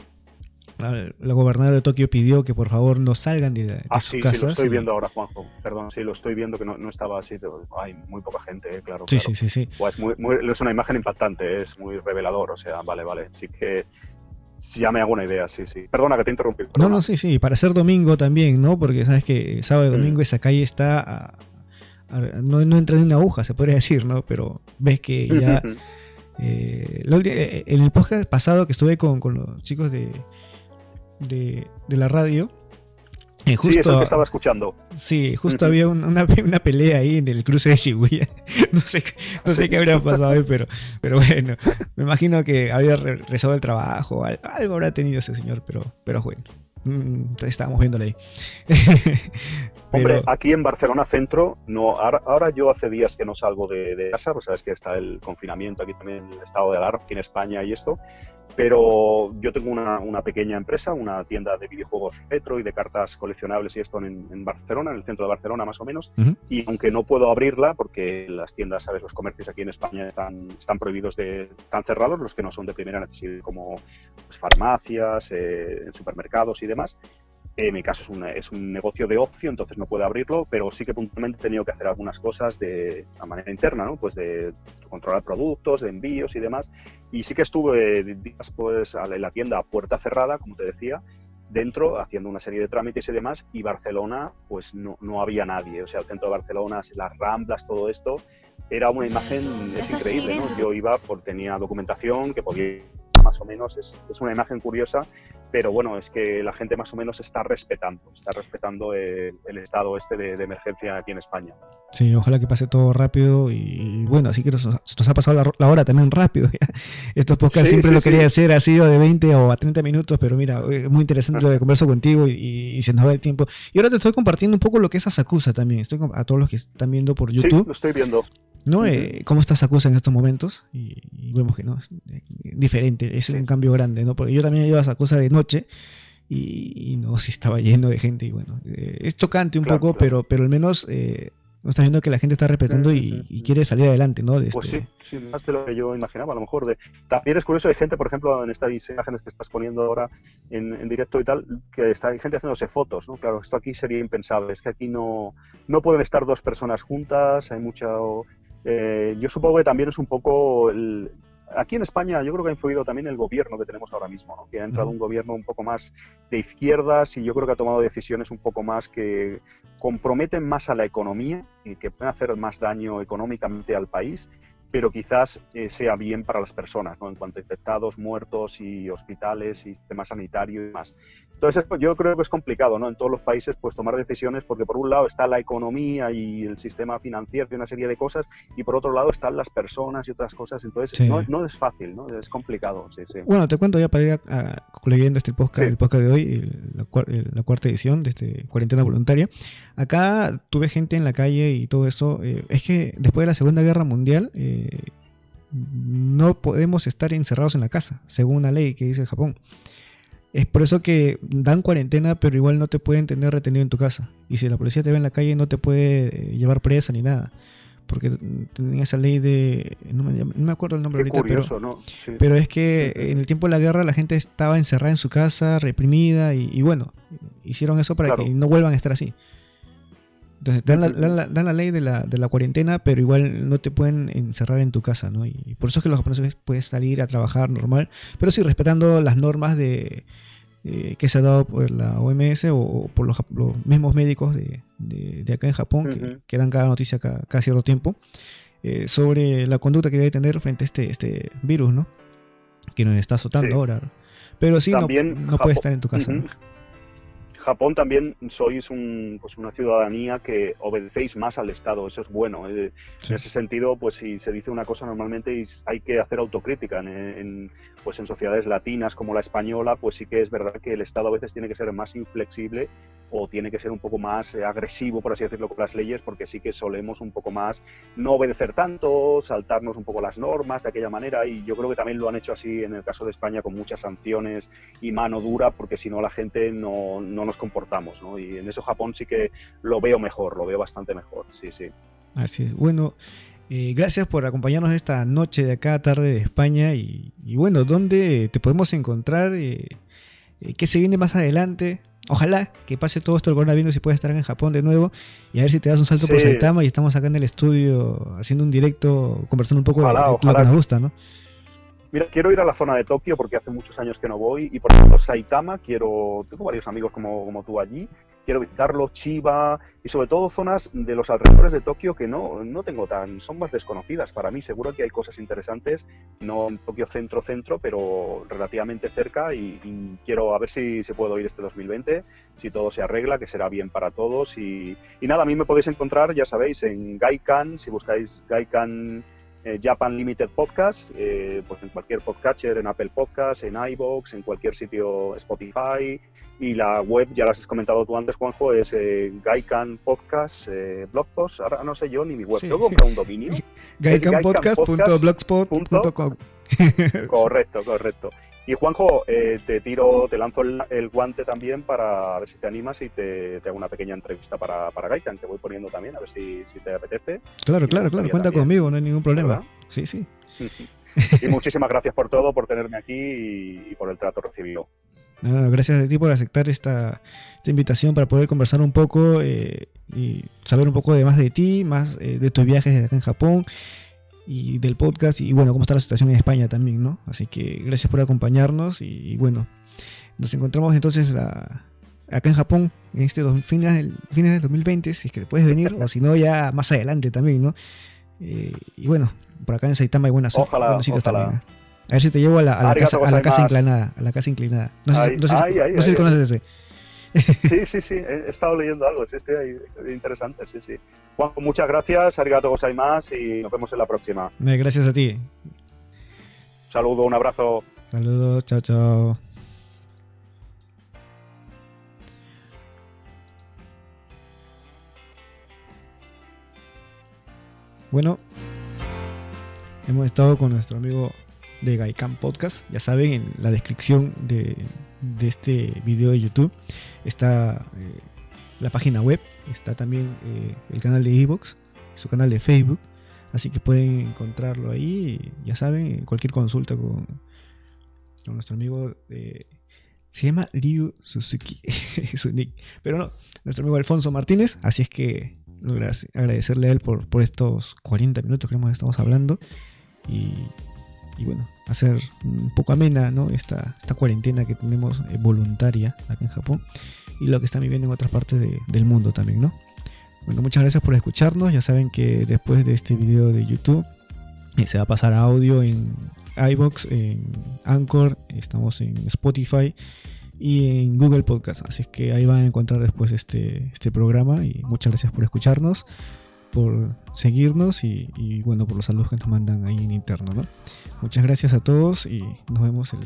la gobernadora de Tokio pidió que por favor no salgan de, de ah, sus sí, casas. Sí, lo estoy viendo ahora, Juanjo. Perdón, sí, lo estoy viendo que no, no estaba así. Hay muy poca gente, eh, claro. Sí, claro. sí, sí. sí. Pues muy, muy, es una imagen impactante, es muy revelador. O sea, vale, vale. Sí que ya me hago una idea, sí, sí. Perdona que te interrumpí. No, no, sí, sí. Para ser domingo también, ¿no? Porque sabes que sábado y domingo mm. esa calle está. A, a, no, no entra ni una aguja, se podría decir, ¿no? Pero ves que ya. eh, en el podcast pasado que estuve con, con los chicos de de, de la radio. Eh, justo, sí, es el que estaba escuchando. Sí, justo uh -huh. había un, una, una, pelea ahí en el cruce de Shibuya. No sé, no sé sí. qué habría pasado ahí, pero, pero bueno, me imagino que había rezado el trabajo, algo habrá tenido ese señor, pero, pero bueno, mm, estábamos viéndole ahí. Hombre, aquí en Barcelona Centro, no, ahora, ahora, yo hace días que no salgo de, de casa, pues sabes que está el confinamiento, aquí también el estado de alarma aquí en España y esto, pero yo tengo una, una, pequeña empresa, una tienda de videojuegos retro y de cartas coleccionables y esto en, en Barcelona, en el centro de Barcelona más o menos, uh -huh. y aunque no puedo abrirla porque las tiendas, sabes, los comercios aquí en España están, están prohibidos de, están cerrados, los que no son de primera necesidad, como pues, farmacias, eh, supermercados y demás, en mi caso es un, es un, negocio de ocio, entonces no puedo abrirlo, pero sí que puntualmente he tenido que hacer algunas cosas de a manera interna, ¿no? Pues de controlar productos, de envíos y demás. Y sí que estuve días pues en la tienda a puerta cerrada, como te decía, dentro haciendo una serie de trámites y demás. Y Barcelona, pues no, no había nadie. O sea, el centro de Barcelona, las ramblas, todo esto, era una imagen, es increíble, ¿no? Yo iba, por, tenía documentación que podía más o menos es, es, una imagen curiosa, pero bueno, es que la gente más o menos está respetando, está respetando el, el estado este de, de, emergencia aquí en España. Sí, ojalá que pase todo rápido y bueno, así que nos, nos ha pasado la, la, hora también rápido. Estos podcasts sí, siempre sí, lo quería sí. hacer, ha sido de 20 o a 30 minutos, pero mira, es muy interesante lo que converso contigo y, y, y, se nos va el tiempo. Y ahora te estoy compartiendo un poco lo que es Asakusa también, estoy a todos los que están viendo por YouTube. Sí, lo estoy viendo. ¿No? Uh -huh. eh, cómo está Sakusa en estos momentos y, y, vemos que no es diferente, es sí. un cambio grande, ¿no? Porque yo también iba a Sakusa de noche y, y, no, si estaba lleno de gente y bueno, eh, es tocante un claro, poco, claro. pero pero al menos eh, no está viendo que la gente está respetando y, y quiere salir adelante, ¿no? De pues este... sí, sí, más de lo que yo imaginaba, a lo mejor. De... También es curioso, hay gente, por ejemplo, en estas imágenes que estás poniendo ahora en, en directo y tal, que está, hay gente haciéndose fotos, ¿no? Claro, esto aquí sería impensable, es que aquí no, no pueden estar dos personas juntas, hay mucha... Eh, yo supongo que también es un poco el, aquí en España yo creo que ha influido también el gobierno que tenemos ahora mismo, ¿no? que ha entrado un gobierno un poco más de izquierdas y yo creo que ha tomado decisiones un poco más que comprometen más a la economía y que pueden hacer más daño económicamente al país pero quizás eh, sea bien para las personas, ¿no? En cuanto a infectados, muertos y hospitales y tema sanitario y demás. Entonces, yo creo que es complicado, ¿no? En todos los países, pues tomar decisiones, porque por un lado está la economía y el sistema financiero y una serie de cosas, y por otro lado están las personas y otras cosas. Entonces, sí. no, no, es fácil, ¿no? Es complicado, sí, sí. Bueno, te cuento ya para ir concluyendo este podcast, el podcast de hoy, la, la, cuarta edición de este Cuarentena Voluntaria. Acá tuve gente en la calle y todo eso. Eh, es que después de la Segunda Guerra Mundial, eh, no podemos estar encerrados en la casa, según una ley que dice Japón. Es por eso que dan cuarentena, pero igual no te pueden tener retenido en tu casa. Y si la policía te ve en la calle, no te puede eh, llevar presa ni nada. Porque tenía esa ley de. No me, no me acuerdo el nombre Qué ahorita, curioso, pero, ¿no? sí. pero es que en el tiempo de la guerra la gente estaba encerrada en su casa, reprimida, y, y bueno, hicieron eso para claro. que no vuelvan a estar así. Entonces dan la, la, dan la ley de la, de la, cuarentena, pero igual no te pueden encerrar en tu casa, ¿no? Y por eso es que los japoneses pueden salir a trabajar normal, pero sí respetando las normas de eh, que se ha dado por la OMS o, o por los, los, mismos médicos de, de, de acá en Japón, uh -huh. que, que, dan cada noticia cada, cada cierto tiempo, eh, sobre la conducta que debe tener frente a este, este virus, ¿no? Que nos está azotando sí. ahora. Pero sí, También no, no puede estar en tu casa. Uh -huh. ¿no? Japón también sois un, pues una ciudadanía que obedecéis más al Estado, eso es bueno. Eh, sí. En ese sentido, pues si se dice una cosa normalmente hay que hacer autocrítica. En, en, pues en sociedades latinas como la española, pues sí que es verdad que el Estado a veces tiene que ser más inflexible o tiene que ser un poco más eh, agresivo, por así decirlo, con las leyes, porque sí que solemos un poco más no obedecer tanto, saltarnos un poco las normas de aquella manera y yo creo que también lo han hecho así en el caso de España con muchas sanciones y mano dura, porque si no la gente no, no nos comportamos, ¿no? Y en eso Japón sí que lo veo mejor, lo veo bastante mejor, sí, sí. Así es. Bueno, eh, gracias por acompañarnos esta noche de acá, tarde de España. Y, y bueno, ¿dónde te podemos encontrar? Eh, eh, qué se viene más adelante. Ojalá que pase todo esto el coronavirus y puedas estar en Japón de nuevo y a ver si te das un salto por Saitama y estamos acá en el estudio haciendo un directo, conversando un poco de, lo que nos gusta, ¿no? Mira, quiero ir a la zona de Tokio porque hace muchos años que no voy y por ejemplo Saitama, quiero, tengo varios amigos como, como tú allí, quiero visitarlos, Chiba y sobre todo zonas de los alrededores de Tokio que no, no tengo tan, son más desconocidas para mí, seguro que hay cosas interesantes, no en Tokio centro, centro, pero relativamente cerca y, quiero a ver si se puedo ir este 2020, si todo se arregla, que será bien para todos y, y nada, a mí me podéis encontrar, ya sabéis, en Gaikan, si buscáis Gaikan eh, Japan Limited Podcast, eh, pues en cualquier podcatcher, en Apple Podcast, en iBox, en cualquier sitio Spotify. Y la web, ya las has comentado tú antes, Juanjo, es eh, Gaikan Podcast, eh, Blogpost. Ahora no sé yo ni mi web. Tengo que comprar un dominio. Gaikanpodcast.blogspot.com. correcto, correcto. Y Juanjo, eh, te tiro, te lanzo el, guante también para ver si te animas y te, hago una pequeña entrevista para, para Gaikan. Te voy poniendo también, a ver si, te apetece. Claro, claro, claro, cuenta conmigo, no hay ningún problema. Sí, sí. y muchísimas gracias por todo, por tenerme aquí y, por el trato recibido. gracias a ti por aceptar esta, invitación para poder conversar un poco eh, y saber un poco de más de ti, más eh, de tus viajes acá en Japón y del podcast y bueno, cómo está la situación en España también, ¿no? Así que gracias por acompañarnos y, bueno, nos encontramos entonces acá en Japón en este dos, fines, del, fines del 2020, si es que puedes venir o si no ya más adelante también, ¿no? Eh, y bueno, por acá en Saitama hay buenas ojalá, ojalá. también. ¿eh? A ver si te llevo a la, casa, a la casa inclinada, a la casa inclinada. No sé, si conoces ese. Sí, sí, sí, he estado leyendo algo, sí, estoy interesante, sí, sí. Juan, muchas gracias, arigato más y nos vemos en la próxima. Eh, gracias a ti. Un saludo, un abrazo. Saludos, chao, chao. Bueno, hemos estado con nuestro amigo de Gaikan Podcast. Ya saben, en la descripción de, este video de YouTube está eh, la página web, está también eh, el canal de Evox, su canal de Facebook. Así que pueden encontrarlo ahí. ya saben, cualquier consulta con, con nuestro amigo de, se llama Ryu Suzuki, su. Pero no, nuestro amigo Alfonso Martínez. Así es que agradecerle a él por, por estos 40 minutos que hemos estado hablando. Y y bueno, hacer un poco amena ¿no? esta, esta cuarentena que tenemos eh, voluntaria acá en Japón y lo que están viviendo en otras partes del mundo también, ¿no? Bueno, muchas gracias por escucharnos. Ya saben que después de este video de YouTube eh, se va a pasar audio en iBox, en Anchor, estamos en Spotify y en Google Podcast. Así que ahí van a encontrar después este, este programa y muchas gracias por escucharnos por seguirnos y, bueno, por los saludos que nos mandan ahí en interno, ¿no? Muchas gracias a todos y nos vemos en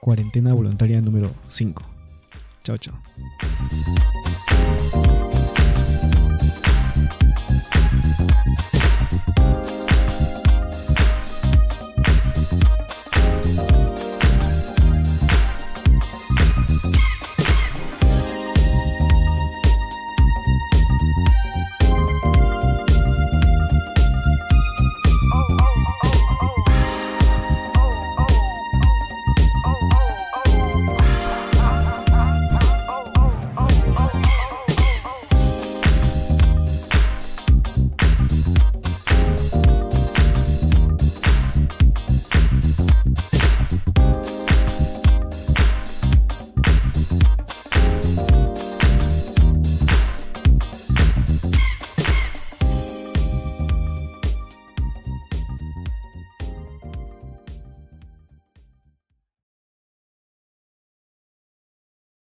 cuarentena voluntaria número 5. Chao, chao.